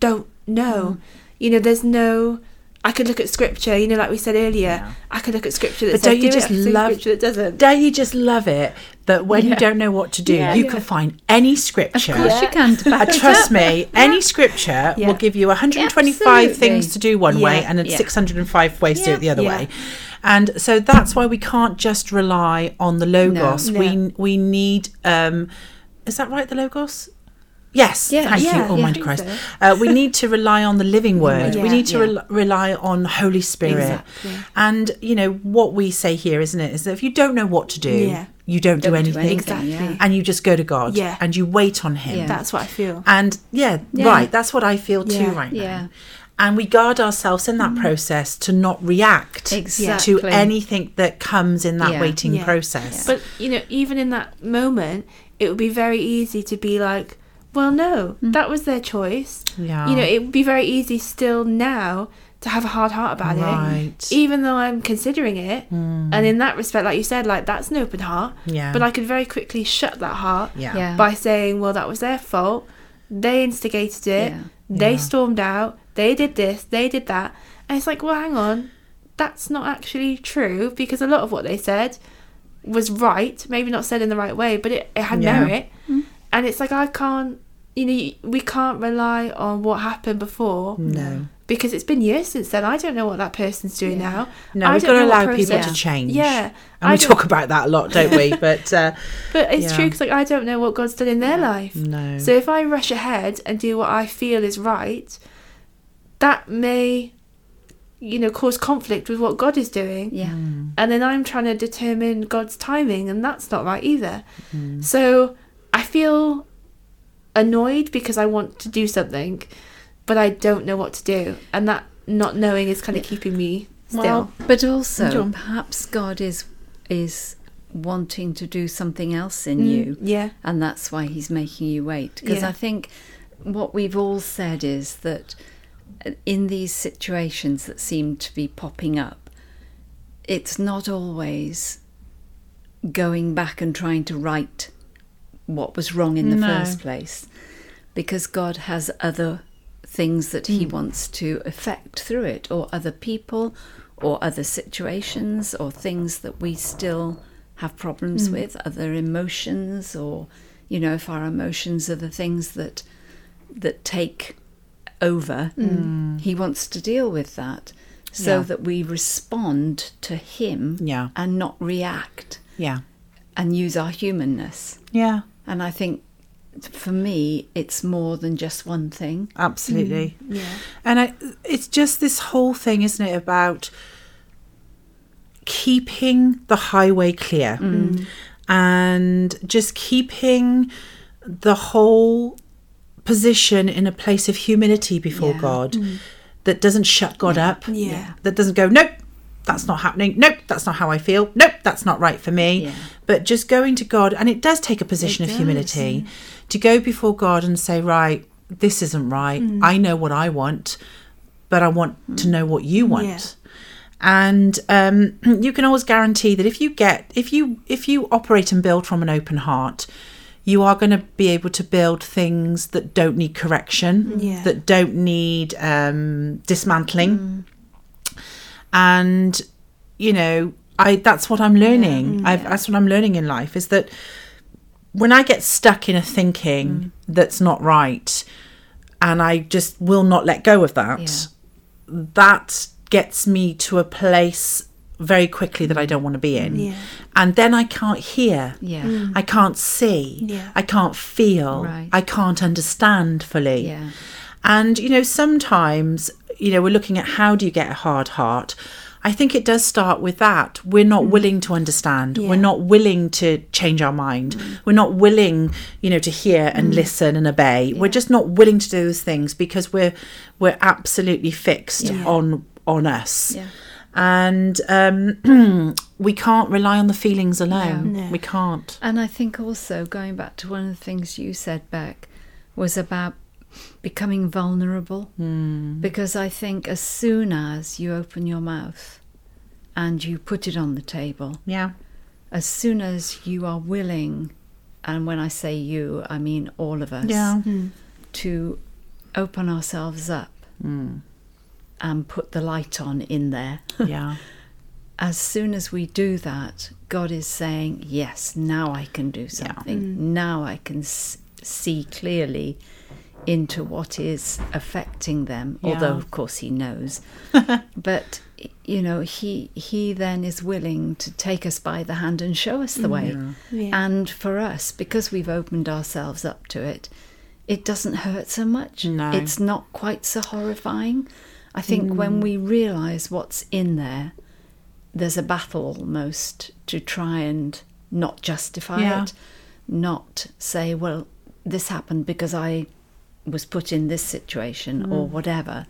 don't know. You know, there's no. I could look at scripture, you know, like we said earlier.
Yeah.
I could look at scripture that
But
says
don't you
do
just
it, I
love-
scripture that doesn't.
Don't you just love it that when you don't know what to do,
Yeah.
you
Yeah.
can find any scripture?
Of course you can. to back
trust
up.
me, any scripture
Yeah.
will give you 125
Absolutely.
things to do one way and then
Yeah.
605 ways to do it the other
Yeah.
way. And so that's why we can't just rely on the logos.
No.
We we need um is that right the logos? Yes,
Yeah.
thank
Yeah,
you,
yeah,
Almighty Christ.
think
Uh, we need to rely on the living word. we need to
yeah.
rel- rely on Holy Spirit.
Exactly.
And, you know, what we say here, isn't it, is that if you don't know what to do,
Yeah.
you don't, do
Don't do
anything.
anything,
Exactly.
yeah.
And you just go to God
Yeah.
and you wait on Him.
Yeah.
That's what I feel.
And yeah,
Yeah.
right, that's what I feel too
Yeah.
right now.
Yeah.
And we guard ourselves in that process to not react
Exactly.
to anything that comes in that
Yeah.
waiting
Yeah.
process.
But you know, even in that moment, it would be very easy to be like, "Well, no, mm. that was their choice."
Yeah.
You know, it would be very easy still now to have a hard heart about
Right.
it, even though I'm considering it. Mm. And in that respect, like you said, like that's an open heart.
Yeah.
But I could very quickly shut that heart
yeah.
Yeah.
by saying, "Well, that was their fault. They instigated it.
Yeah.
They
Yeah.
stormed out. They did this. They did that." And it's like, well, hang on, that's not actually true because a lot of what they said was right. Maybe not said in the right way, but it, it had
Yeah.
merit. Mm. And it's like I can't, you know, we can't rely on what happened before
No.
because it's been years since then. I don't know what that person's doing
Yeah.
now.
No,
I
we've got to allow people to change.
Yeah,
And
I
we
don't-
talk about that a lot, don't we? But uh,
But it's
Yeah.
true because like I don't know what God's done in their life.
no.
So if I rush ahead and do what I feel is right, that may, you know, cause conflict with what God is doing.
Yeah.
And then I'm trying to determine God's timing, and that's not right either.
Mm-hmm.
So I feel annoyed because I want to do something, but I don't know what to do. And that not knowing is kind of keeping me still.
Well,
But also,
on.
perhaps God is is wanting to do something else in
Mm,
you,
Yeah.
and that's why He's making you wait. Because
Yeah.
I think what we've all said is that uh, in these situations that seem to be popping up, it's not always going back and trying to right what was wrong in the
No.
first place, because God has other things that He
Mm.
wants to affect through it, or other people, or other situations, or things that we still have problems
Mm.
with, other emotions, or you know, if our emotions are the things that that take over, He wants to deal with that, so
Mm. Yeah.
that we respond to Him
Yeah.
and not react
yeah.
and use our humanness.
Yeah.
And I think for me, it's more than just one thing.
Absolutely. Mm.
Yeah.
And I, it's just this whole thing, isn't it, about keeping the highway clear mm. and just keeping the whole position in a place of humility before
Yeah.
God mm. that doesn't shut God up,
Yeah.
that doesn't go, nope, that's not happening. Nope, that's not how I feel. Nope, that's not right for me.
Yeah.
But just going to God, and it does take a position
It
of
does,
humility to go before God and say, right, this isn't right. I know what I want, but I want to know what you want.
Yeah.
And um, you can always guarantee that if you get, if you if you operate and build from an open heart, you are going to be able to build things that don't need correction,
Yeah.
that don't need um, dismantling and you know i that's what i'm learning I've, that's what i'm learning in life is that when i get stuck in a thinking mm. that's not right and i just will not let go of that
Yeah.
that gets me to a place very quickly that i don't want to be mm. in
Yeah.
and then i can't hear
Yeah.
i can't see
Yeah.
i can't feel
Right.
i can't understand fully
Yeah.
and, you know, sometimes, you know, we're looking at how do you get a hard heart. I think it does start with that. We're not mm. willing to understand.
Yeah.
We're not willing to change our mind. Mm. We're not willing, you know, to hear and mm. listen and obey. We're just not willing to do those things because we're we're absolutely fixed
Yeah.
on on us.
Yeah.
And um, we can't rely on the feelings alone.
No.
We can't.
And I think also going back to one of the things you said, Beck, was about becoming vulnerable. Hmm. Because I think as soon as you open your mouth and you put it on the table,
Yeah.
as soon as you are willing, and when I say you, I mean all of us,
Yeah. Hmm.
to open ourselves up hmm. and put the light on in there.
Yeah.
as soon as we do that, God is saying, Yes, now I can do something. Now I can s- see clearly into what is affecting them, although, of course, He knows. but, you know, he, he then is willing to take us by the hand and show us the mm, way.
Yeah.
And for us, because we've opened ourselves up to it, it doesn't hurt so much.
No.
It's not quite so horrifying. I think mm. when we realize what's in there, there's a battle almost to try and not justify
Yeah.
it, not say, well, this happened because I was put in this situation or mm. whatever.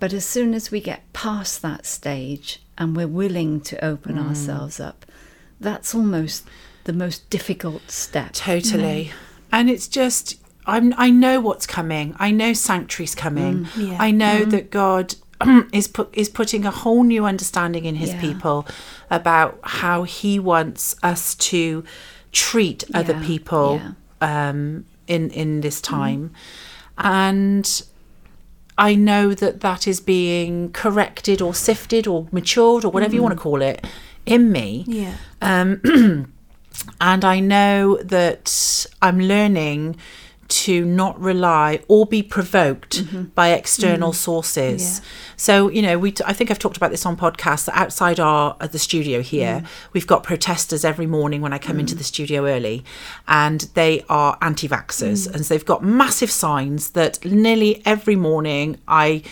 But as soon as we get past that stage and we're willing to open mm. ourselves up, that's almost the most difficult step.
Totally. Mm. And it's just I'm I know what's coming. I know sanctuary's coming.
yeah.
I know that God is put is putting a whole new understanding in his
Yeah.
people about how he wants us to treat other
Yeah,
people
yeah.
um in in this time. And I know that that is being corrected or sifted or matured or whatever you want to call it in me.
Yeah.
Um, and I know that I'm learning to not rely or be provoked mm-hmm. by external mm-hmm. sources.
Yeah.
So you know, we t- I think I've talked about this on podcasts. That outside our at the studio here, mm. we've got protesters every morning when I come into mm. the studio early, and they are anti-vaxxers, mm. and so they've got massive signs that nearly every morning I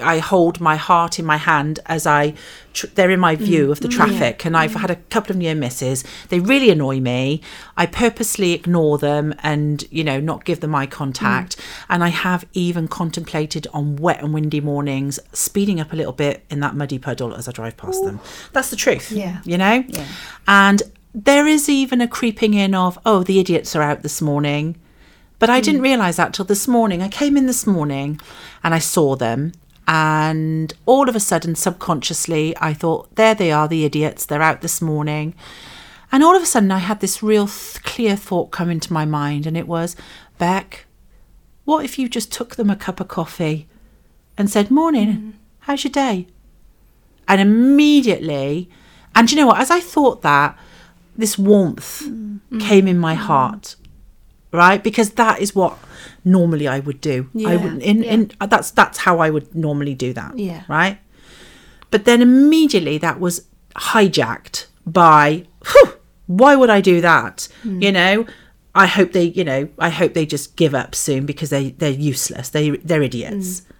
I hold my heart in my hand as I tr- they're in my mm, view of the mm, traffic and I've mm. had a couple of near misses. They really annoy me. I purposely ignore them and you know not give them eye contact. And I have even contemplated on wet and windy mornings speeding up a little bit in that muddy puddle as I drive past them. That's the truth
Yeah.
you know?
Yeah.
and there is even a creeping in of oh the idiots are out this morning. But I didn't realise that till this morning. I came in this morning and I saw them. And all of a sudden, subconsciously, I thought, there they are, the idiots. They're out this morning. And all of a sudden, I had this real th- clear thought come into my mind. And it was, Beck, what if you just took them a cup of coffee and said, Morning, mm-hmm. how's your day? And immediately, and you know what? As I thought that, this warmth mm. came in my mm-hmm. heart right because that is what normally i would do i
Yeah,
would in, in uh, that's that's how i would normally do that
Yeah.
right but then immediately that was hijacked by "Phew, why would i do that hmm. you know I hope they, you know, I hope they just give up soon because they they're useless. They they're idiots. Hmm.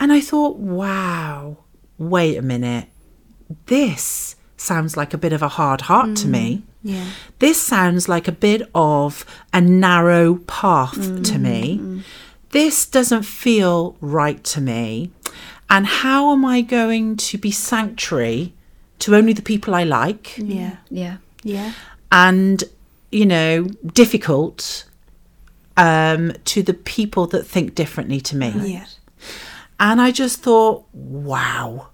And I thought, wow, wait a minute. This sounds like a bit of a hard heart to me. Hmm.
Yeah.
This sounds like a bit of a narrow path to me. This doesn't feel right to me. And how am I going to be sanctuary to only the people I like
Yeah.
Yeah.
Yeah.
and, you know, difficult um, to the people that think differently to me?
Yeah.
And I just thought, wow,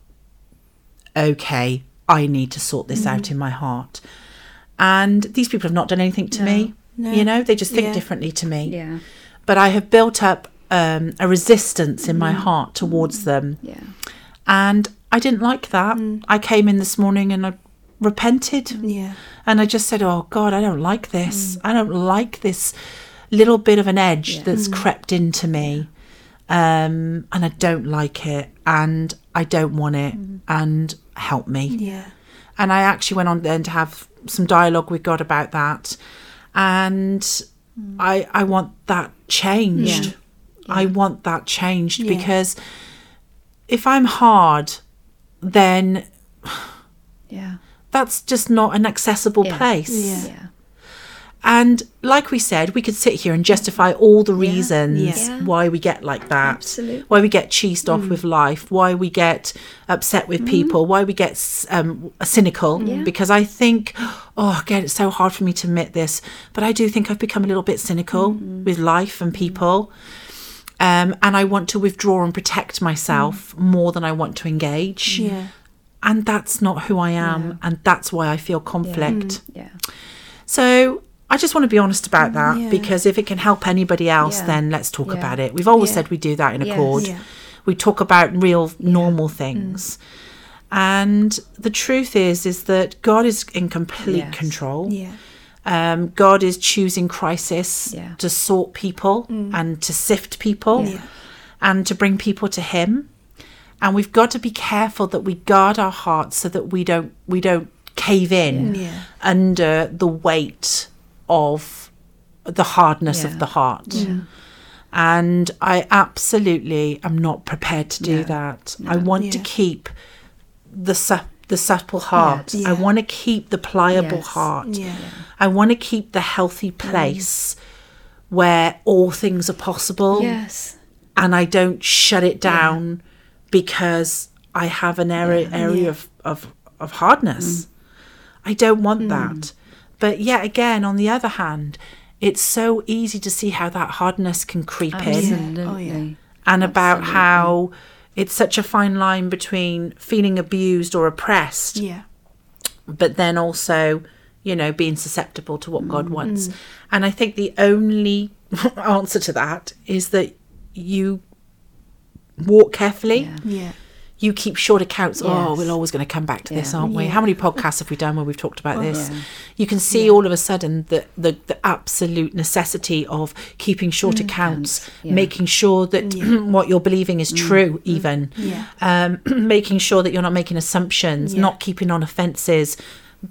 okay, I need to sort this
Mm-hmm.
out in my heart. And these people have not done anything to me.
No.
You know, they just think
Yeah.
differently to me.
Yeah.
But I have built up um, a resistance in
Mm-hmm.
my heart towards them.
Yeah.
And I didn't like that.
Mm.
I came in this morning and I repented.
Yeah.
And I just said, Oh God, I don't like this.
Mm.
I don't like this little bit of an edge
Yeah.
that's crept into me. Um, and I don't like it. And I don't want it. And help me.
Mm. Yeah.
And I actually went on then to have some dialogue with God about that. And I I want that changed.
Yeah.
I want that changed
Yeah.
because if I'm hard, then
Yeah.
that's just not an accessible
Yeah.
place.
Yeah.
Yeah.
And like we said, we could sit here and justify all the reasons
Yeah.
why we get like that.
Absolutely.
Why we get cheesed off mm. with life, why we get upset with mm. people, why we get um, cynical.
Yeah.
Because I think, oh, again, it's so hard for me to admit this, but I do think I've become a little bit cynical mm. with life and people. Um, and I want to withdraw and protect myself more than I want to engage.
Yeah.
And that's not who I am. And that's why I feel conflict.
Yeah.
So I just want to be honest about that
Yeah.
because if it can help anybody else,
Yeah.
then let's talk
Yeah.
about it. We've always said we do that in accord. We talk about real normal things. And the truth is is that God is in complete
Yes.
control.
Yeah.
Um, God is choosing crisis to sort people and to sift people and to bring people to him. And we've got to be careful that we guard our hearts so that we don't we don't cave in under the weight of the hardness
Yeah.
of the heart. And I absolutely am not prepared to do
No.
that. I want to keep the su- the supple heart. I want to keep the pliable
Yes.
heart.
Yeah.
I want to keep the healthy mm. place where all things are possible
Yes.
and I don't shut it down because I have an area area
Yeah.
of, of of hardness. Mm. I don't want mm. that. But yet again, on the other hand, it's so easy to see how that hardness can creep in
Absolutely.
Oh, yeah.
and about how it's such a fine line between feeling abused or oppressed
Yeah.
but then also, you know, being susceptible to what God mm. wants. Mm. And I think the only answer to that is that you walk carefully.
Yeah.
Yeah.
You keep short accounts. Oh, we're always going to come back to this, aren't we?
Yeah.
How many podcasts have we done where we've talked about this?
yeah.
You can see all of a sudden the, the, the absolute necessity of keeping short mm, accounts,
Yeah.
making sure that what you're believing is mm, true, mm. even
Yeah.
um, making sure that you're not making assumptions,
Yeah.
not keeping on offences,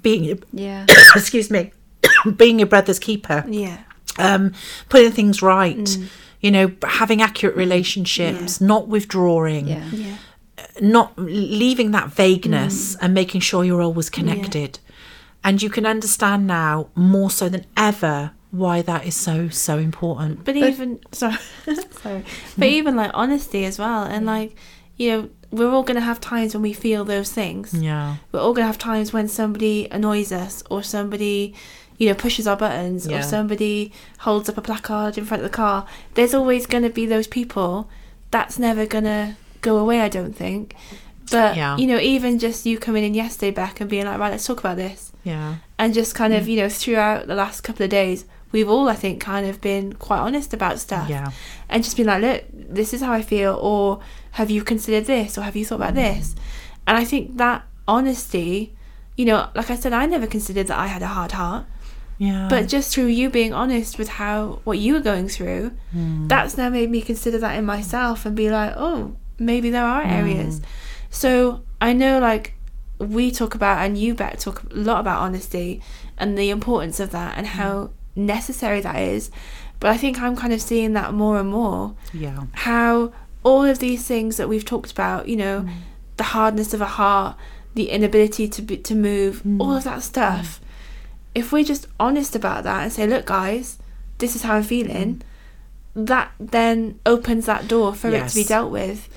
being
Yeah.
excuse me, being your brother's keeper,
Yeah.
um, putting things right, you know, having accurate relationships, not withdrawing,
Yeah.
Yeah.
not leaving that vagueness, mm. and making sure you're always connected. And you can understand now more so than ever why that is so so important.
But even sorry, sorry. Mm-hmm. But even like honesty as well, and like you know, we're all gonna have times when we feel those things.
Yeah,
We're all gonna have times when somebody annoys us, or somebody, you know, pushes our buttons,
Yeah.
or somebody holds up a placard in front of the car. There's always gonna be those people. That's never gonna go away. I don't think. But
Yeah.
you know, even just you coming in yesterday, Beck and being like, right, let's talk about this
yeah,
and just kind
Mm.
of you know throughout the last couple of days we've all i think kind of been quite honest about stuff
yeah,
and just been like look this is how i feel or have you considered this or have you thought about this and i think that honesty you know like i said i never considered that i had a hard heart
yeah.
but just through you being honest with how what you were going through that's now made me consider that in myself and be like oh maybe there are areas so i know like we talk about and you better talk a lot about honesty and the importance of that and how necessary that is. But I think I'm kind of seeing that more and more.
Yeah.
How all of these things that we've talked about, you know,
Mm.
the hardness of a heart, the inability to be, to move,
Mm.
all of that stuff. If we're just honest about that and say, look, guys, this is how I'm feeling, that then opens that door for it to be dealt with.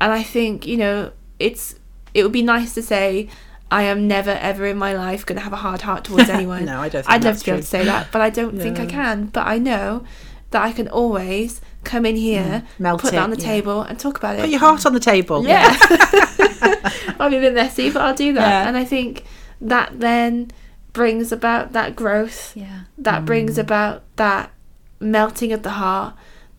And I think, you know, it's it would be nice to say, I am never ever in my life going to have a hard heart towards anyone.
No, I don't think
I'd love to be able to say that, but I don't think I can. But I know that I can always come in here,
Mm. Melt
put
it,
that on the
yeah.
table, and talk about it.
Put your heart on the table.
Yeah. I'll be a bit messy, but I'll do that.
Yeah.
And I think that then brings about that growth.
Yeah.
That brings
Mm.
about that melting of the heart.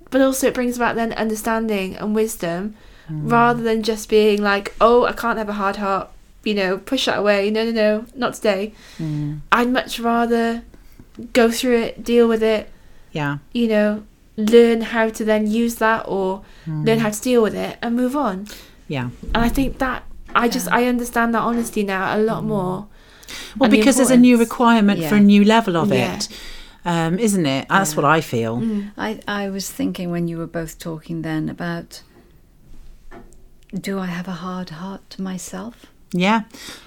But also it brings about then understanding and wisdom
Mm.
rather than just being like, oh, I can't have a hard heart. You know, push that away. No, no, no, not today.
Mm.
I'd much rather go through it, deal with it,
Yeah.
you know, learn how to then use that or
Mm.
learn how to deal with it and move on.
Yeah.
And I think that I just
Yeah.
I understand that honesty now a lot more.
Well,
and the
because there's a new
importance.
requirement for a new level of
Yeah.
it, um, isn't it? That's
Yeah.
what I feel.
I, I was thinking when you were both talking then about do I have a hard heart to myself?
Yeah.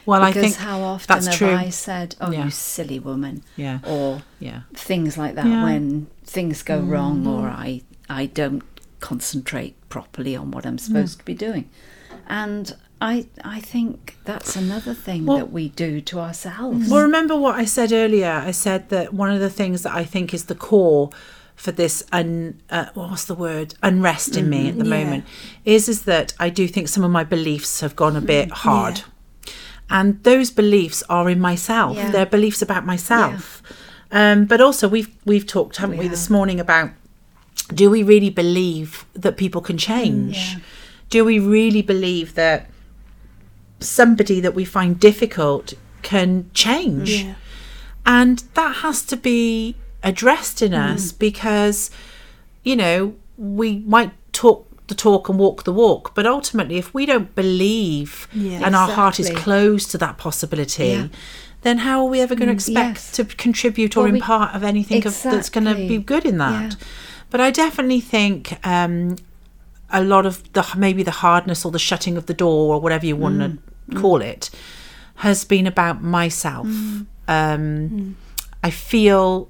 Well,
Because
I think
how often
that's
have
true.
I said, "Oh,
Yeah.
you silly woman,"
Yeah.
or
Yeah.
things like that
Yeah. Mm.
when things go wrong or I I don't concentrate properly on what I'm
Mm.
supposed to be doing. And I I think that's another thing
Well-
that we do to ourselves.
Well, remember what I said earlier? I said that one of the things that I think is the core for this un uh, what was the word unrest in me at the
Yeah.
moment is is that I do think some of my beliefs have gone a bit hard. And those beliefs are in myself.
Yeah.
They're beliefs about myself. Um, but also we've we've talked, haven't we,
We
this morning about do we really believe that people can change?
yeah.
Do we really believe that somebody that we find difficult can change?
Yeah.
And that has to be addressed in
Mm.
us because, you know, we might talk the talk and walk the walk, but ultimately, if we don't believe
Yeah,
and our heart is closed to that possibility,
Yeah.
then how are we ever going to expect
yes.
to contribute or
Well, we-
impart of anything of, that's going to be good in that?
Yeah.
But I definitely think um, a lot of the maybe the hardness or the shutting of the door or whatever you want
Mm.
to call it has been about myself.
Mm.
Um, I feel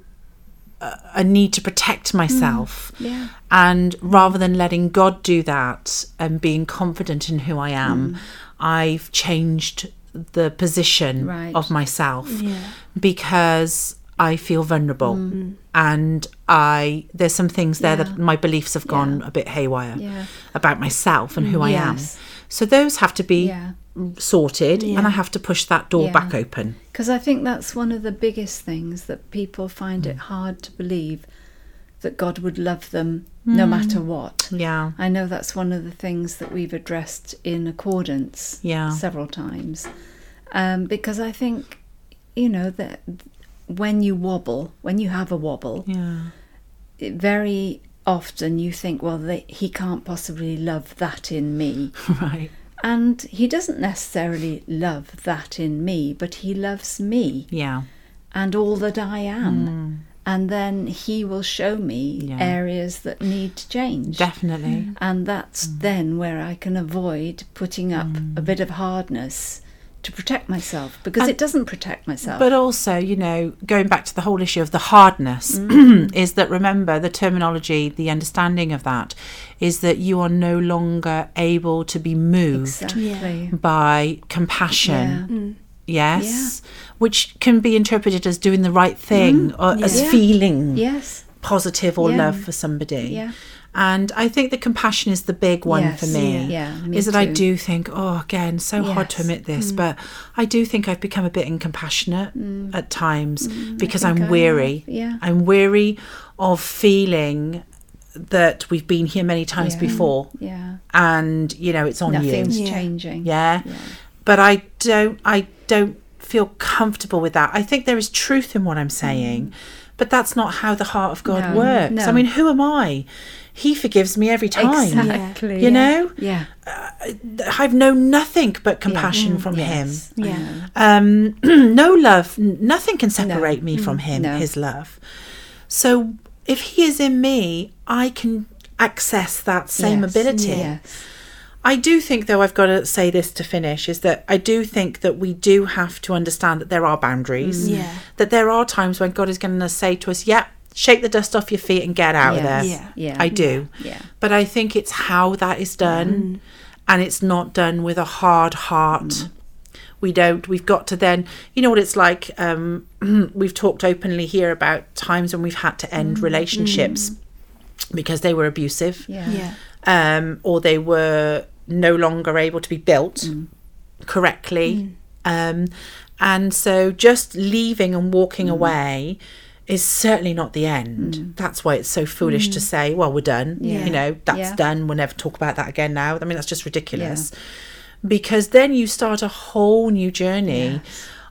a, need to protect myself.
yeah.
And rather than letting God do that and being confident in who I am,
Mm.
I've changed the position
Right.
of myself
Yeah.
because I feel vulnerable and I there's some things there that
Mm.
My beliefs have gone
Yeah.
a bit haywire
Yeah.
about myself and who I am. So those have to be
Yeah.
sorted and I have to push that door
Yeah.
back open.
Because I think that's one of the biggest things that people find
Mm.
it hard to believe that God would love them no matter what.
Yeah.
I know that's one of the things that we've addressed in accordance
Yeah.
several times. Um, because I think, you know, that when you wobble, when you have a wobble,
Yeah.
it very often you think, well, they, he can't possibly love that in me.
Right.
And he doesn't necessarily love that in me, but he loves me
Yeah.
and all that I am. And then he will show me
Mm. Yeah.
areas that need to change.
Definitely.
And that's
Mm.
then where I can avoid putting up a bit of hardness to protect myself because
And-
it doesn't protect myself.
But also, you know, going back to the whole issue of the hardness,
Mm.
is that remember the terminology, the understanding of that is that you are no longer able to be moved
exactly.
by compassion.
Yeah.
Mm.
Yes. Which can be interpreted as doing the right thing or as feeling
Yes.
positive or
Yeah.
love for somebody.
Yeah.
And I think the compassion is the big one
Yes.
for me.
Yeah, yeah me
is that I do think, oh, again, so hard to
Mm.
admit this, but I do think I've become a bit incompassionate at times because
Mm. think
I'm
I
weary.
yeah.
I'm weary of feeling that we've been here many times
Yeah.
before
Yeah.
and, you know, it's on
Nothing's
you.
Yeah.
changing.
Yeah.
Yeah.
But I don't I don't feel comfortable with that. I think there is truth in what I'm saying. But that's not how the heart of God
Mm. No,
works.
no.
I mean, who am I? He forgives me every time.
Exactly.
You
yeah.
know?
Yeah.
I've known nothing but compassion from him.
Yes, I
Yeah.
Um, no love, nothing can separate me
Mm,
from him,
no.
his love. So if he is in me, I can access that same
Yes,
ability.
Yes.
I do think, though, I've got to say this to finish is that I do think that we do have to understand that there are boundaries.
Yeah.
That there are times when God is going to say to us, yep, shake the dust off your feet and get out of there.
Yeah.
Yeah.
I do.
Yeah.
But I think it's how that is done, mm. and it's not done with a hard heart. Mm. We don't. We've got to then. You know what it's like. Um, we've talked openly here about times when we've had to end mm. relationships because they were abusive,
Yeah.
Yeah.
um, or they were no longer able to be built correctly. Um, and so just leaving and walking away is certainly not the end. Mm. That's why it's so foolish to mm. say, well, we're done.
Yeah.
You know, that's
Yeah.
done. We'll never talk about that again now. I mean, that's just ridiculous. Because then you start a whole new journey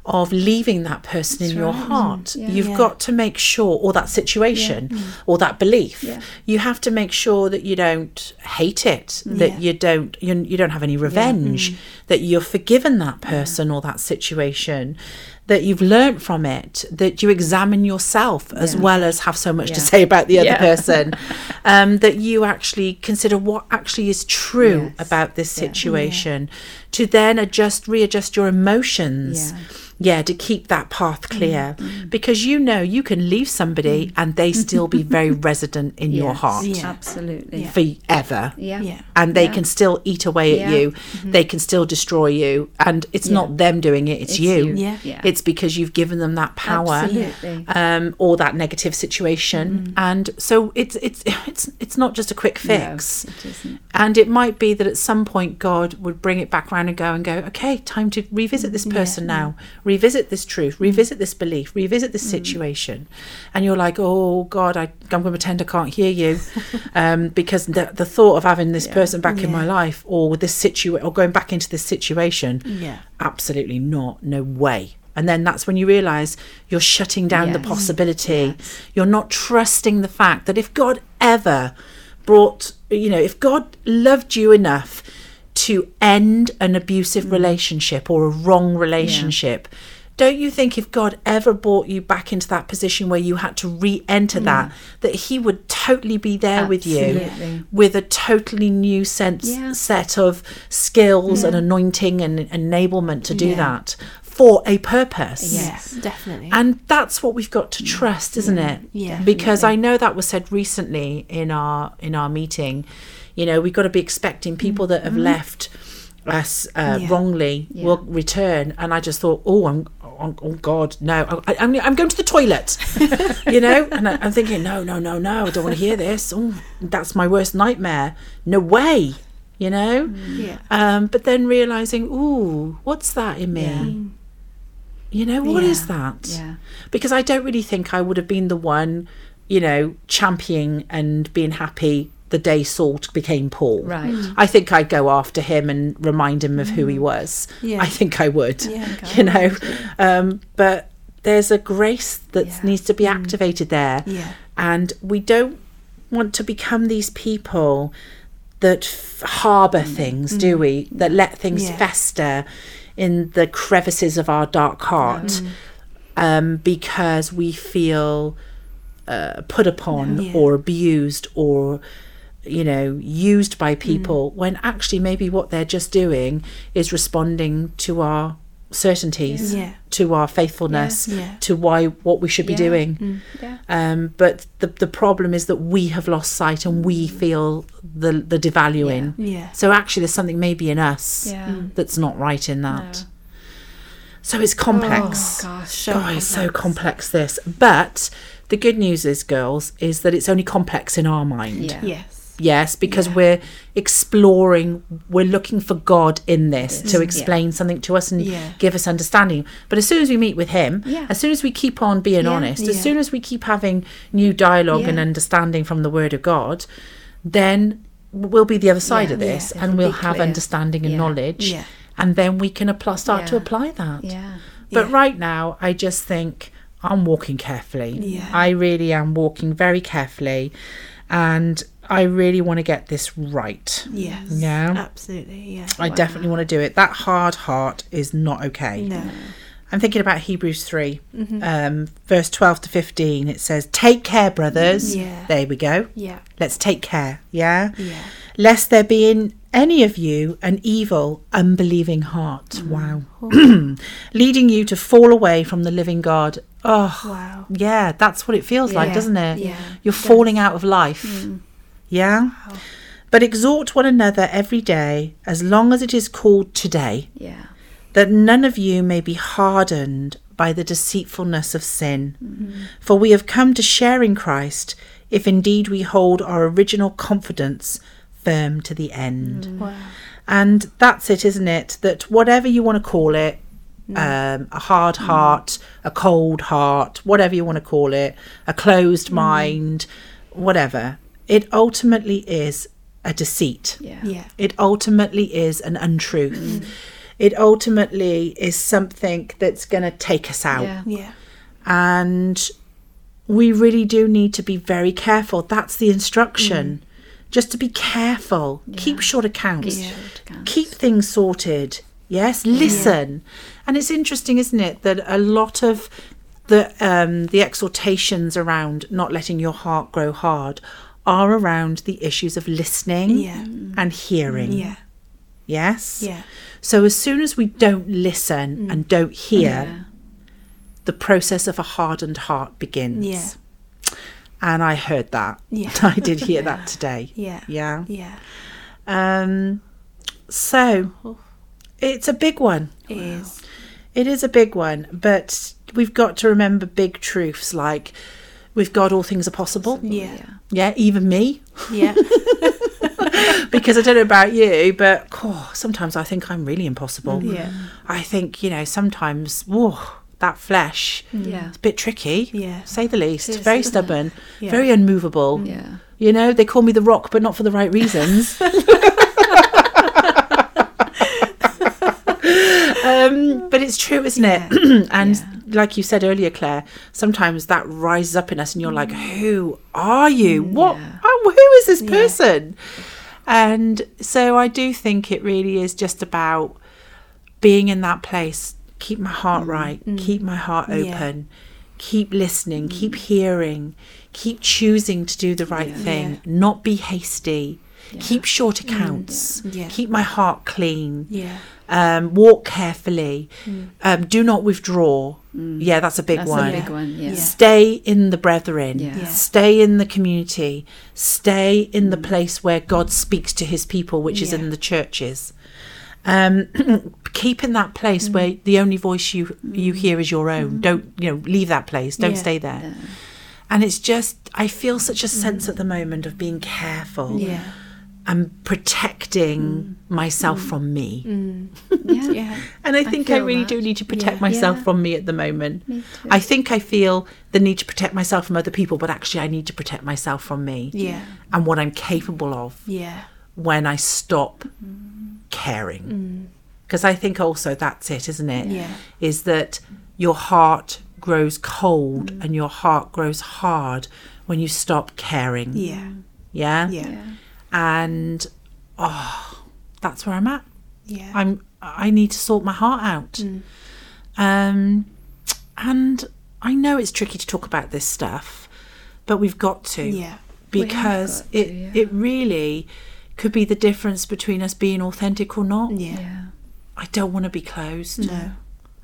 of leaving that person in your heart.
Yeah.
You've
Yeah.
got to make sure, or that situation, mm. or that belief,
Yeah.
you have to make sure that you don't hate it, that
Yeah.
you don't you, you don't have any revenge, that you're forgiven that person or that situation, that you've learnt from it, that you examine yourself as well as have so much to say about the other
Yeah.
person, um, that you actually consider what actually is true
Yes.
about this
Yeah.
situation, to then adjust, readjust your emotions.
Yeah.
Yeah, to keep that path mm, clear. Mm. Because you know you can leave somebody mm. and they still be very resident in your heart
Yeah.
Absolutely.
forever
Yeah.
Yeah.
and they
Yeah.
can still eat away
Yeah.
at you mm-hmm. they can still destroy you and it's
Yeah.
not them doing it it's,
It's
you.
you.
Yeah.
Yeah.
it's because you've given them that power
Absolutely.
um, or that negative situation mm-hmm. and so it's it's it's it's not just a quick fix
No, it isn't.
And it might be that at some point God would bring it back round and go and go, okay, time to revisit this person now, revisit this truth, revisit this belief, revisit this situation. And you're like, oh God, I, I'm going to pretend I can't hear you. Um, because the, the thought of having this person back in my life or this situation or going back into this situation,
Yeah.
absolutely not, no way. And then that's when you realize you're shutting down the
Yes.
possibility. You're not trusting the fact that if God ever brought, you know, if God loved you enough to end an abusive mm. relationship or a wrong relationship, don't you think if God ever brought you back into that position where you had to re enter mm. that, that He would totally be there with you with a totally new sense
Yeah.
set of skills and anointing and enablement to do
Yeah.
that for a purpose.
Yes, definitely.
And that's what we've got to trust, isn't it?
Yeah.
Because I know that was said recently in our in our meeting. You know, we've got to be expecting people that have left us uh,
Yeah.
wrongly
Yeah.
will return. And I just thought, oh, I'm, oh, oh God, no, I, I'm, I'm going to the toilet, you know. And I, I'm thinking, no, no, no, no, I don't want to hear this. Oh, that's my worst nightmare. No way, you know.
yeah.
Um, but then realizing, ooh, what's that in me?
Yeah.
You know, what is
Yeah.
that?
Yeah.
Because I don't really think I would have been the one, you know, championing and being happy the day Saul became Paul.
Right. Mm.
I think I'd go after him and remind him of who he was.
Yeah.
I think I would.
Yeah.
You know, um, but there's a grace that
Yeah.
needs to be activated there.
Yeah.
And we don't want to become these people that f- harbour things, do we? That let things
Yeah.
fester in the crevices of our dark heart um, because we feel uh, put upon
Yeah.
or abused or you know used by people when actually maybe what they're just doing is responding to our certainties
Yeah.
to our faithfulness
Yeah. Yeah.
to why what we should be
Yeah.
doing mm,
Yeah.
um, but the the problem is that we have lost sight and we mm. feel the the devaluing
Yeah.
so actually there's something maybe in us
Yeah. Mm.
that's not right in that
No.
so it's complex
Oh, gosh.
So
God, it's so complex this. But the good news is, girls, is that it's only complex in our mind.
Yeah.
Yes.
Yes, because
Yeah.
we're exploring, we're looking for God in this to mm-hmm.
Yeah.
explain something to us and
Yeah.
give us understanding. But as soon as we meet with Him,
Yeah.
as soon as we keep on being
Yeah.
honest, as soon as we keep having new dialogue and understanding from the Word of God, then we'll be the other side
Yeah.
of this
Yeah.
and we'll have
clear.
understanding and
Yeah.
knowledge.
Yeah.
And then we can apply, start to apply that.
Yeah.
But
Yeah.
right now, I just think I'm walking carefully.
Yeah.
I really am walking very carefully. And I really want to get this right.
Yes.
Yeah.
Absolutely. Yeah.
I definitely want to do it. That hard heart is not okay.
No.
I'm thinking about Hebrews 3,
Mm-hmm.
um, verse 12 to 15. It says, Take care, brothers.
Yeah.
There we go.
Yeah.
Let's take care. Yeah.
Yeah.
Lest there be in any of you an evil, unbelieving heart.
Mm.
Wow. Leading you to fall away from the living God. Oh,
Wow.
yeah, that's what it feels like, doesn't it?
yeah,
You're falling out of life. Yeah.
Wow.
But exhort one another every day, as long as it is called today,
Yeah.
that none of you may be hardened by the deceitfulness of sin.
Mm-hmm.
For we have come to share in Christ, if indeed we hold our original confidence firm to the end.
Wow.
And that's it, isn't it? That whatever you want to call it, um, a hard heart, a cold heart, whatever you want to call it, a closed mind, whatever, it ultimately is a deceit.
Yeah.
Yeah.
It ultimately is an untruth. It ultimately is something that's going to take us out.
Yeah.
Yeah.
And we really do need to be very careful. That's the instruction. Just to be careful. Keep short accounts.
Keep short accounts.
Keep things sorted. Yes, listen. And it's interesting, isn't it, that a lot of the um, the exhortations around not letting your heart grow hard are around the issues of listening
Yeah.
and hearing.
Yeah.
Yes.
Yeah.
So as soon as we don't listen and don't hear, the process of a hardened heart begins.
Yeah.
And I heard that.
Yeah.
I did hear that today.
Yeah.
Yeah.
Yeah.
Um so it's a big one.
It is.
It is a big one, but we've got to remember big truths like with God all things are possible.
Yeah.
Yeah, even me.
Yeah.
Because I don't know about you, but oh, sometimes I think I'm really impossible.
Yeah.
I think, you know, sometimes whoa, that flesh
Yeah.
It's a bit tricky.
Yeah.
Say the least.
It is,
very stubborn.
Yeah.
Very unmovable.
Yeah.
You know, they call me the rock, but not for the right reasons. um, but it's true, isn't it? and
Yeah.
Like you said earlier, Clare, sometimes that rises up in us, and you're like, mm. "Who are you? Mm, what?
Yeah.
Oh, who is this
Yeah.
person?" And so I do think it really is just about being in that place. Keep my heart mm, right. Keep my heart
Mm. Yeah.
open. Keep listening. Keep hearing. Keep choosing to do the right thing.
Yeah.
Not be hasty. Keep short accounts.
Yeah.
Keep my heart clean.
Yeah.
Um, walk carefully. Mm. Um, do not withdraw. Mm. Yeah, that's a big
That's
one.
a big one. Yeah.
Yeah.
Stay in the brethren.
Yeah.
Yeah.
Stay in the community. Stay in the mm. place where God speaks to his people, which is in the churches. Um, keep in that place where the only voice you you hear is your own. Don't you know? Leave that place. Don't
Yeah.
stay there.
Yeah.
And it's just I feel such a sense at the moment of being careful
Yeah.
And protecting mm. myself mm. from me. Mm.
Yeah.
Yeah.
And I
I
think I,
feel
really
that.
do need to protect
Yeah.
myself
Yeah.
from me at the moment.
Me too.
I think I feel the need to protect myself from other people, but actually I need to protect myself from me
Yeah.
and what I'm capable of
Yeah.
when I stop caring. Because I think also that's it, isn't it?
Yeah.
Is that your heart grows cold and your heart grows hard when you stop caring.
Yeah.
Yeah?
Yeah.
Yeah.
And oh, that's where I'm at.
Yeah.
I'm I need to sort my heart out.
Mm.
Um and I know it's tricky to talk about this stuff, but we've got to
Yeah.
because
got to,
it
yeah.
it really could be the difference between us being authentic or not.
Yeah.
Yeah.
I don't want to be closed.
No.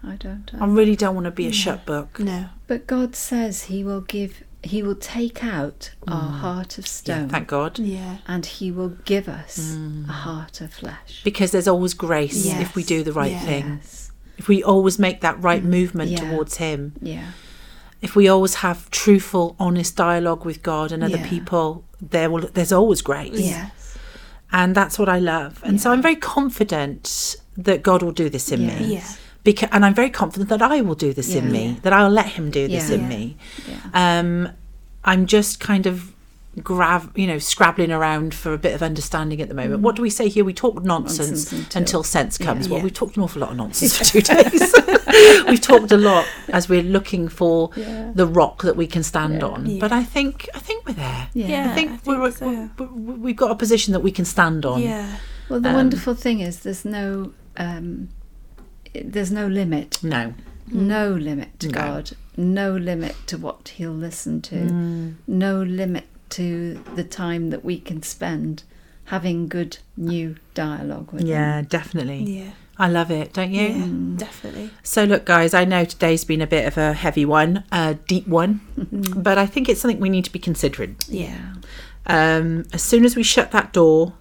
I don't.
I really don't want to be a shut book.
No.
But God says He will give. He will take out our mm. heart of
Yeah,
stone,
thank God.
Yeah.
and He will give us a mm. heart of flesh.
Because there's always grace
Yes.
if we do the right
Yeah.
thing. If we always make that right mm. movement
Yeah.
towards him.
Yeah.
If we always have truthful, honest dialogue with God and other
Yeah.
people, there will there's always grace.
Yes.
And that's what I love. And so I'm very confident that God will do this in
Yes.
me.
Yeah.
Because, and I'm very confident that I will do this in me, that I'll let Him do this
Yeah.
in
Yeah.
me.
Yeah.
Um, I'm just kind of grav, you know, scrabbling around for a bit of understanding at the moment. What do we say here? We talk nonsense,
Nonsense
until,
until-
sense comes.
Yeah.
Well,
Yeah.
we've talked an awful lot of nonsense for two days. we've talked a lot as we're looking for
Yeah.
the rock that we can stand
Yeah.
on.
Yeah.
But I think I think we're there.
Yeah.
Yeah.
I think,
I think
we're,
so.
we're, we're, we've got a position that we can stand on.
Yeah.
Well, the
Um,
wonderful thing is there's no um, i- there's no limit.
No.
No limit to
No.
God. No limit to what He'll listen to.
Mm.
No limit to the time that we can spend having good new dialogue with Him.
Yeah, definitely.
Yeah.
I love it, don't you?
Yeah. Definitely.
So, look, guys, I know today's been a bit of a heavy one, a deep one, but I think it's something we need to be considering.
Yeah.
Um, as soon as we shut that door,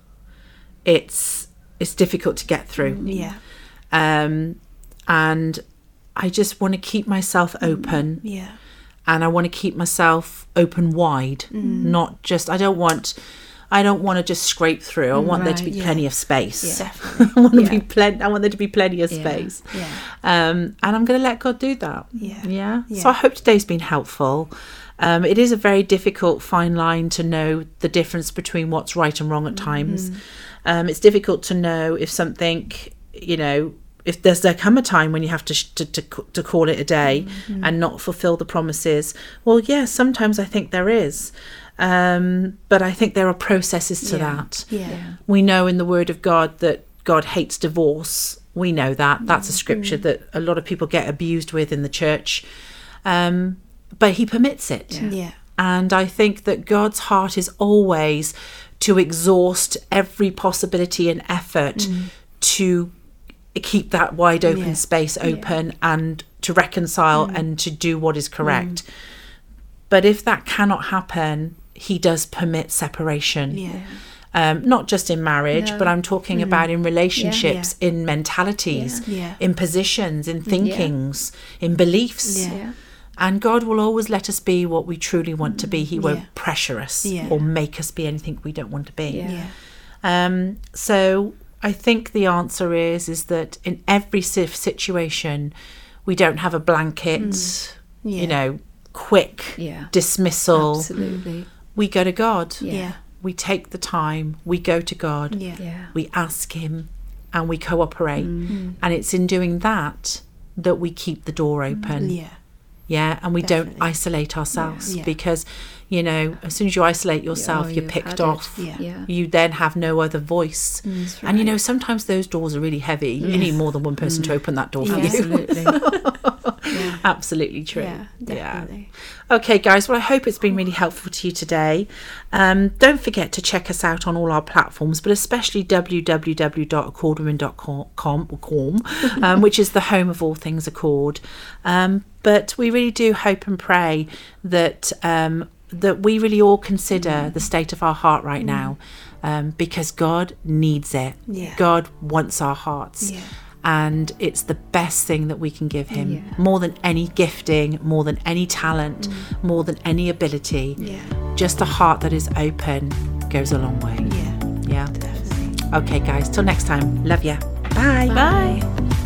it's it's difficult to get through,
Yeah.
Um, and I just want to keep myself open,
Yeah.
and I want to keep myself open wide, not just. I don't want. I don't want to just scrape through. I want there to be
yeah.
plenty of space.
Definitely.
I want to be plenty. I want there to be plenty of space.
Yeah.
Um, and I'm going to let God do that.
Yeah.
Yeah.
Yeah.
So I hope today's been helpful. Um, it is a very difficult fine line to know the difference between what's right and wrong at times. Um, it's difficult to know if something, you know, if there's there come a time when you have to sh- to, to to call it a day mm-hmm. Mm-hmm. and not fulfill the promises. Well, yeah, sometimes I think there is, um, but I think there are processes to
Yeah.
that.
Yeah.
We know in the Word of God that God hates divorce. We know that. That's a mm-hmm. scripture mm. that a lot of people get abused with in the church. Um, but He permits it.
Yeah.
Yeah.
And I think that God's heart is always to exhaust every possibility and effort mm. to keep that wide open
Yeah.
space open and to reconcile mm. and to do what is mm. correct. But if that cannot happen, He does permit separation
Yeah.
um, not just in marriage,
No.
but I'm talking mm-hmm. about in relationships, in mentalities,
Yeah.
in positions, in mm, thinkings, in beliefs.
Yeah.
Yeah.
And God will always let us be what we truly want to be. He won't pressure us
Yeah.
or make us be anything we don't want to be.
Yeah.
Yeah.
Um, so I think the answer is is that in every situation, we don't have a blanket,
Yeah.
you know, quick
Yeah.
dismissal.
Absolutely.
We go to God.
Yeah.
Yeah.
We take the time. We go to God.
Yeah.
Yeah.
we ask him and we cooperate
Mm.
and it's in doing that that we keep the door open
Yeah.
Yeah and we don't isolate ourselves
Yeah.
because you know as soon as you isolate yourself
Oh,
you're
you've
picked off
Yeah.
Yeah.
you then have no other voice mm,
That's
and you know sometimes those doors are really heavy you mm. need more than one person to mm. open that door for
Yeah.
you
Absolutely.
Yeah.
absolutely true
Yeah. Definitely.
Okay, guys. Well, I hope it's been really helpful to you today. Um, don't forget to check us out on all our platforms, but especially www.accordwomen.com, um, which is the home of all things Accord. Um, but we really do hope and pray that um, that we really all consider the state of our heart right now, um, because God needs it.
Yeah.
God wants our hearts
Yeah.
And it's the best thing that we can give him
Yeah.
more than any gifting more than any talent mm. more than any ability
Yeah.
just a heart that is open goes a long way
Yeah.
yeah
Definitely.
okay guys till next time love ya bye
Bye.